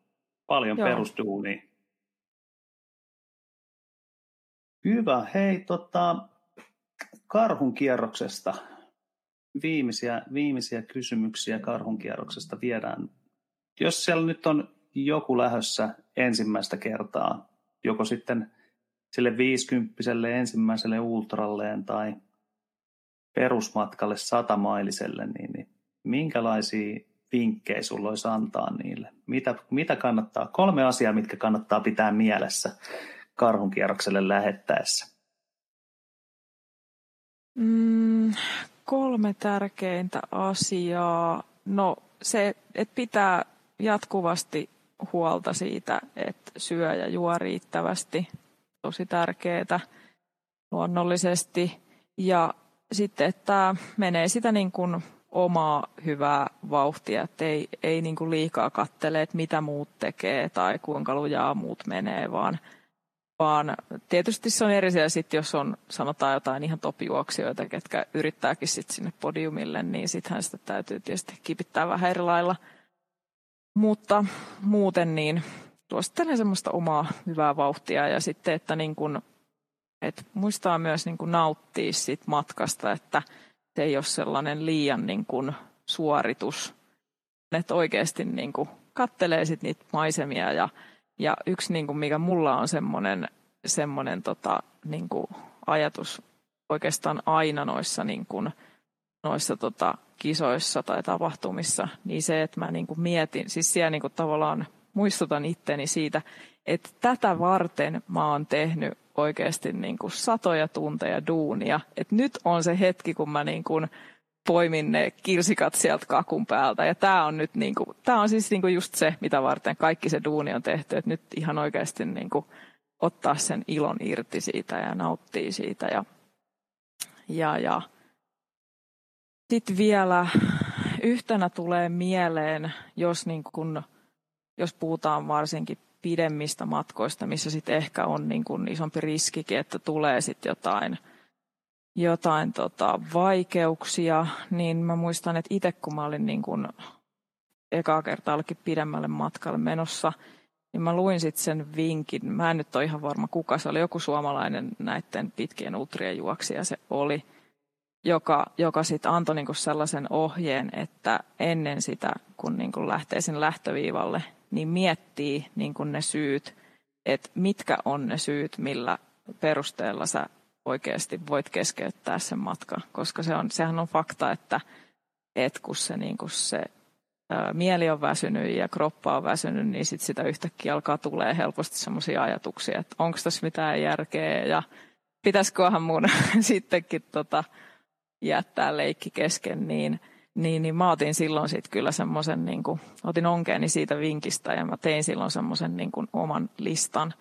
Paljon Joo. perusduunia. Hyvä. Hei, tota, karhun kierroksesta. Viimeisiä, viimeisiä kysymyksiä karhun kierroksesta viedään. Jos siellä nyt on joku lähössä ensimmäistä kertaa, joko sitten sille viisikymppiselle ensimmäiselle ultralleen tai perusmatkalle satamailiselle, niin, niin minkälaisia vinkkejä sulla olisi antaa niille? Mitä, mitä kannattaa? Kolme asiaa, mitkä kannattaa pitää mielessä karhunkierrokselle lähettäessä. Mm, kolme tärkeintä asiaa. No se, että pitää jatkuvasti huolta siitä, että syö ja juo riittävästi. Tosi tärkeää luonnollisesti. Ja sitten, että menee sitä niin kuin omaa hyvää vauhtia, että ei, ei niin kuin liikaa kattele, että mitä muut tekee tai kuinka lujaa muut menee, vaan, vaan tietysti se on eri siellä sitten, jos on sanotaan jotain ihan topijuoksijoita, ketkä yrittääkin sitten sinne podiumille, niin sittenhän sitä täytyy tietysti kipittää vähän eri lailla. Mutta muuten niin suosittelen semmoista omaa hyvää vauhtia ja sitten, että niin kuin, että muistaa myös niin kuin nauttia siitä matkasta, että – se ei ole sellainen liian niin kuin suoritus, että oikeasti niin kuin kattelee sit niitä maisemia ja, ja yksi niin kuin mikä mulla on semmoinen, semmoinen tota, niin kuin ajatus oikeastaan aina noissa, niin kuin, noissa tota, kisoissa tai tapahtumissa, niin se, että mä niin kuin mietin, siis siellä niin kuin tavallaan muistutan itteni siitä, että tätä varten mä oon tehnyt oikeasti niin kuin satoja tunteja duunia. Et nyt on se hetki, kun mä niin kuin poimin ne kirsikat sieltä kakun päältä. Ja tämä on nyt niin kuin, tää on siis niin kuin just se, mitä varten kaikki se duuni on tehty. Että nyt ihan oikeasti niin kuin ottaa sen ilon irti siitä ja nauttii siitä. Ja, ja, ja. Sitten vielä yhtenä tulee mieleen, jos, niin kun, jos puhutaan varsinkin pidemmistä matkoista, missä sitten ehkä on niin kuin isompi riskikin, että tulee sitten jotain, jotain tota vaikeuksia, niin mä muistan, että itse kun mä olin niin kuin ekaa kertaa jollekin pidemmälle matkalle menossa, niin mä luin sitten sen vinkin. Mä en nyt ole ihan varma kuka se oli, joku suomalainen näiden pitkien ultrien juoksija se oli, joka, joka sitten antoi niinku sellaisen ohjeen, että ennen sitä, kun niinku lähtee sen lähtöviivalle, niin miettii niin kuin ne syyt, että mitkä on ne syyt, millä perusteella sä oikeasti voit keskeyttää sen matkan. Koska se on, sehän on fakta, että, että kun se, niin kuin se ää, mieli on väsynyt ja kroppa on väsynyt, niin sit sitä yhtäkkiä alkaa tulee helposti sellaisia ajatuksia, että onko tässä mitään järkeä ja pitäisiköhän mun sittenkin tota, jättää leikki kesken, niin – niin, niin mä otin silloin sitten kyllä semmoisen, niin otin onkeeni siitä vinkistä ja mä tein silloin semmoisen niin oman listan,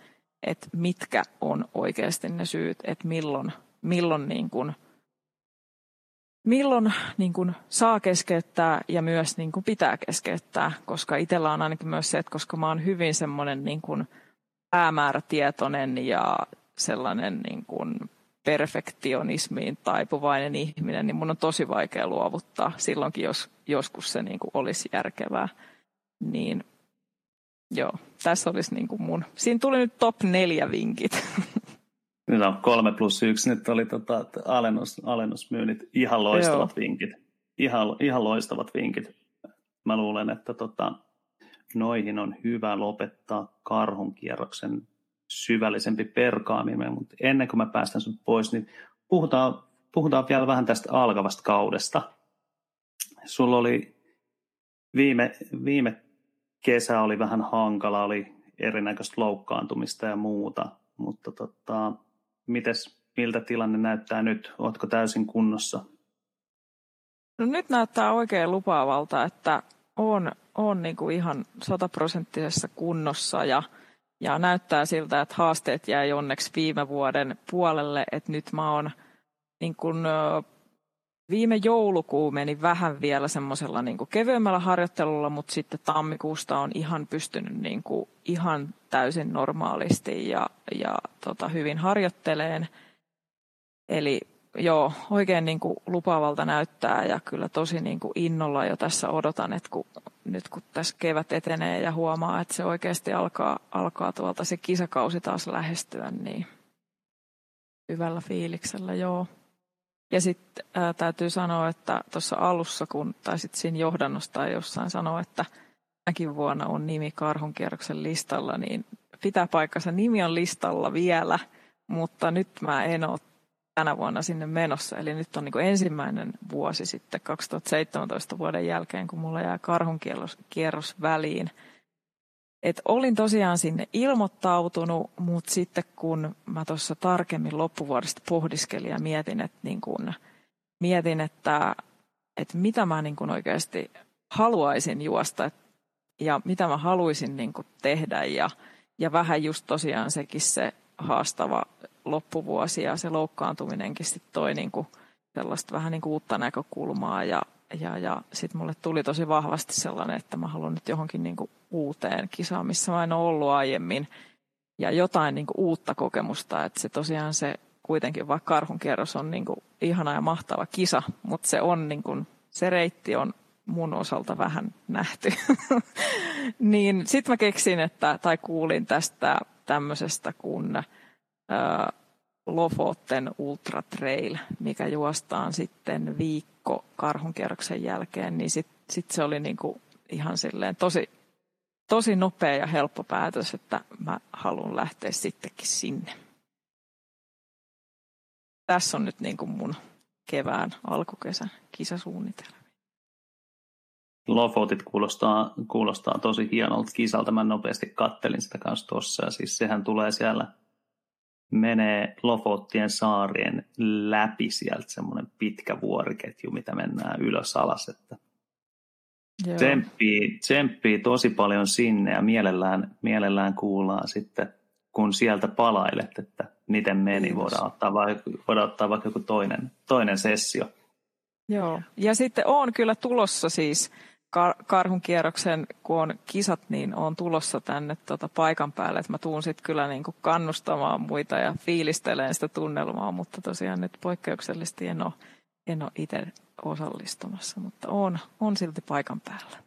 että mitkä on oikeasti ne syyt, että milloin, milloin, niin kuin, milloin niin kuin saa keskeyttää ja myös niin kuin pitää keskeyttää, koska itsellä on ainakin myös se, että koska mä oon hyvin semmoinen niin kuin päämäärätietoinen ja sellainen niin kuin perfektionismiin taipuvainen ihminen, niin mun on tosi vaikea luovuttaa silloinkin, jos joskus se niin kuin olisi järkevää. Niin joo, tässä olisi niin kuin mun. Siinä tuli nyt top neljä vinkit. No, kolme plus yksi. Nyt oli tota, alennus, alennusmyynnit. Ihan loistavat joo. vinkit. Ihan, ihan loistavat vinkit. Mä luulen, että tota, noihin on hyvä lopettaa karhun kierroksen syvällisempi perkaaminen, mutta ennen kuin mä päästän sinut pois, niin puhutaan, puhutaan vielä vähän tästä alkavasta kaudesta. Sulla oli viime, viime kesä oli vähän hankala, oli erinäköistä loukkaantumista ja muuta, mutta tota, mites, miltä tilanne näyttää nyt? Oletko täysin kunnossa? No nyt näyttää oikein lupaavalta, että on, on niin kuin ihan sataprosenttisessa kunnossa ja – ja näyttää siltä, että haasteet jäi onneksi viime vuoden puolelle, että nyt mä oon niin kun, viime joulukuu meni vähän vielä semmoisella niin kevyemmällä harjoittelulla, mutta sitten tammikuusta on ihan pystynyt niin kuin ihan täysin normaalisti ja, ja tota, hyvin harjoitteleen. Eli joo, oikein niin kuin lupaavalta näyttää ja kyllä tosi niin kuin innolla jo tässä odotan, että kun, nyt kun tässä kevät etenee ja huomaa, että se oikeasti alkaa, alkaa tuolta se kisakausi taas lähestyä, niin hyvällä fiiliksellä, joo. Ja sitten täytyy sanoa, että tuossa alussa, kun taisit siinä johdannosta tai jossain sanoa, että tänäkin vuonna on nimi Karhunkierroksen listalla, niin pitää paikkansa. Nimi on listalla vielä, mutta nyt mä en ole tänä vuonna sinne menossa. Eli nyt on niin ensimmäinen vuosi sitten 2017 vuoden jälkeen, kun mulla jää karhunkierros kierros väliin. Et olin tosiaan sinne ilmoittautunut, mutta sitten kun mä tuossa tarkemmin loppuvuodesta pohdiskelin ja mietin, että, niin kun, mietin, että, että mitä mä niin kun oikeasti haluaisin juosta ja mitä mä haluaisin niin tehdä. Ja, ja vähän just tosiaan sekin se haastava loppuvuosi ja se loukkaantuminenkin sitten toi niin kuin sellaista vähän niin uutta näkökulmaa ja, ja, ja sitten mulle tuli tosi vahvasti sellainen, että mä haluan nyt johonkin niin kuin uuteen kisaan, missä mä en ole ollut aiemmin ja jotain niin kuin uutta kokemusta, että se tosiaan se kuitenkin, vaikka karhunkierros on niin kuin ihana ja mahtava kisa, mutta se on niin kuin, se reitti on mun osalta vähän nähty. niin sitten mä keksin, että, tai kuulin tästä tämmöisestä kuin Lofoten Ultra Trail, mikä juostaan sitten viikko karhunkierroksen jälkeen, niin sitten sit se oli niinku ihan silleen tosi, tosi nopea ja helppo päätös, että mä haluan lähteä sittenkin sinne. Tässä on nyt niinku mun kevään alkukesän kisasuunnitelma. Lofotit kuulostaa, kuulostaa tosi hienolta kisalta. Mä nopeasti kattelin sitä kanssa tuossa. Ja siis sehän tulee siellä menee Lofottien saarien läpi sieltä semmoinen pitkä vuoriketju, mitä mennään ylös alas. Että tsemppii, tsemppii tosi paljon sinne ja mielellään, mielellään kuullaan sitten, kun sieltä palailet, että miten meni. Voidaan ottaa, vaikka, voidaan ottaa vaikka joku toinen, toinen sessio. Joo, ja sitten on kyllä tulossa siis kar- karhun kierroksen, kun on kisat, niin on tulossa tänne tota paikan päälle. että mä tuun sitten kyllä niin kuin kannustamaan muita ja fiilisteleen sitä tunnelmaa, mutta tosiaan nyt poikkeuksellisesti en ole, en ole itse osallistumassa, mutta on, on silti paikan päällä.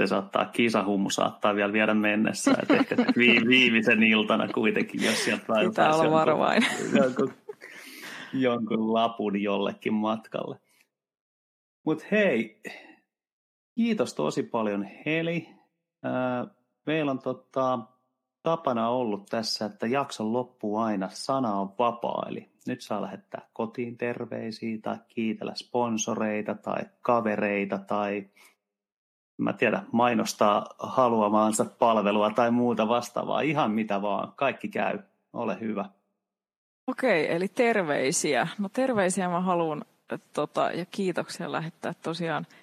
Se saattaa, kisahummu saattaa vielä viedä mennessä, että ehkä viimeisen iltana kuitenkin, jos sieltä Pitää olla varovainen. Jonkun, jonkun lapun jollekin matkalle. Mutta hei, Kiitos tosi paljon Heli. Meillä on tota, tapana ollut tässä, että jakson loppu aina sana on vapaa, eli nyt saa lähettää kotiin terveisiä tai kiitellä sponsoreita tai kavereita tai mä tiedä, mainostaa haluamaansa palvelua tai muuta vastaavaa, ihan mitä vaan, kaikki käy, ole hyvä. Okei, eli terveisiä. No terveisiä mä haluan tota, ja kiitoksia lähettää tosiaan –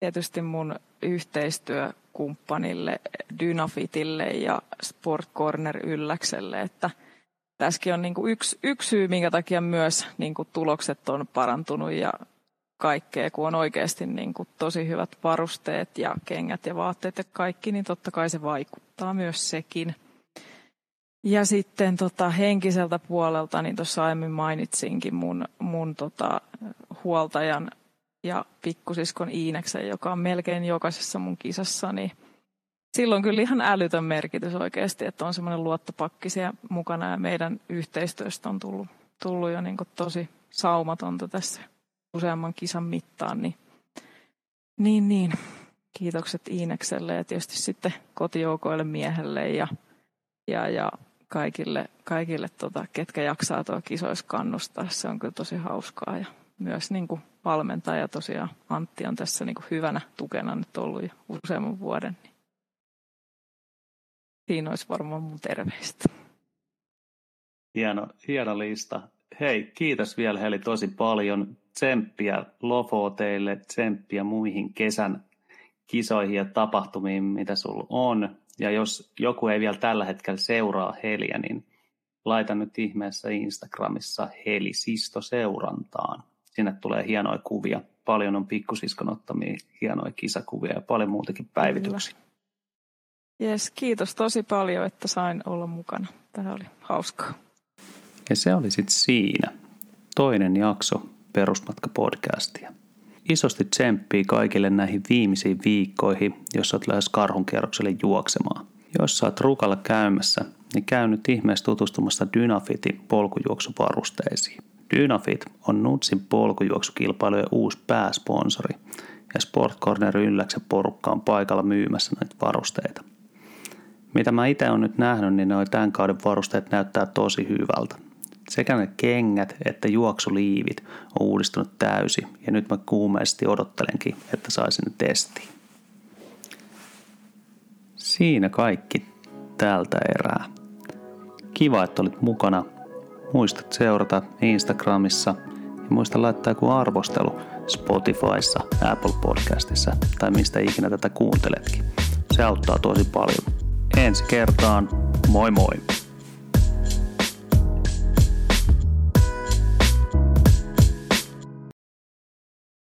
tietysti mun yhteistyökumppanille Dynafitille ja Sport Corner Ylläkselle, että tässäkin on niin kuin yksi, yksi syy, minkä takia myös niin kuin tulokset on parantunut ja kaikkea, kun on oikeasti niin kuin tosi hyvät varusteet ja kengät ja vaatteet ja kaikki, niin totta kai se vaikuttaa myös sekin. Ja sitten tota, henkiseltä puolelta, niin tuossa aiemmin mainitsinkin mun, mun tota, huoltajan ja pikkusiskon Iineksen, joka on melkein jokaisessa mun kisassa, niin silloin kyllä ihan älytön merkitys oikeasti, että on semmoinen luottopakki siellä mukana ja meidän yhteistyöstä on tullut, tullut jo niin tosi saumatonta tässä useamman kisan mittaan, niin, niin, niin. kiitokset Iinekselle ja tietysti sitten kotijoukoille miehelle ja, ja, ja kaikille, kaikille tota, ketkä jaksaa tuo kisoissa kannustaa. Se on kyllä tosi hauskaa ja myös niin kuin valmentaja tosiaan Antti on tässä niin kuin hyvänä tukena nyt ollut jo useamman vuoden. Niin siinä olisi varmaan mun terveistä. Hieno, hieno lista. Hei, kiitos vielä Heli tosi paljon. Tsemppiä Lofo teille, tsemppiä muihin kesän kisoihin ja tapahtumiin, mitä sulla on. Ja jos joku ei vielä tällä hetkellä seuraa Heliä, niin laita nyt ihmeessä Instagramissa Heli Sisto seurantaan sinne tulee hienoja kuvia. Paljon on pikkusiskon ottamia hienoja kisakuvia ja paljon muutakin päivityksiä. Jes, kiitos tosi paljon, että sain olla mukana. Tämä oli hauskaa. Ja se oli sitten siinä. toinen jakso Perusmatka-podcastia. Isosti tsemppii kaikille näihin viimeisiin viikkoihin, jos olet lähes karhunkierrokselle juoksemaan. Jos oot rukalla käymässä, niin käy nyt ihmeessä tutustumassa Dynafitin polkujuoksuvarusteisiin. Dynafit on Nutsin polkujuoksukilpailujen uusi pääsponsori ja Sport Corner Ylläksen porukka on paikalla myymässä näitä varusteita. Mitä mä itse on nyt nähnyt, niin noin tämän kauden varusteet näyttää tosi hyvältä. Sekä ne kengät että juoksuliivit on uudistunut täysin ja nyt mä kuumeisesti odottelenkin, että saisin ne testiin. Siinä kaikki tältä erää. Kiva, että olit mukana. Muistat seurata Instagramissa ja muista laittaa joku arvostelu Spotifyssa, Apple Podcastissa tai mistä ikinä tätä kuunteletkin. Se auttaa tosi paljon. Ensi kertaan, moi moi!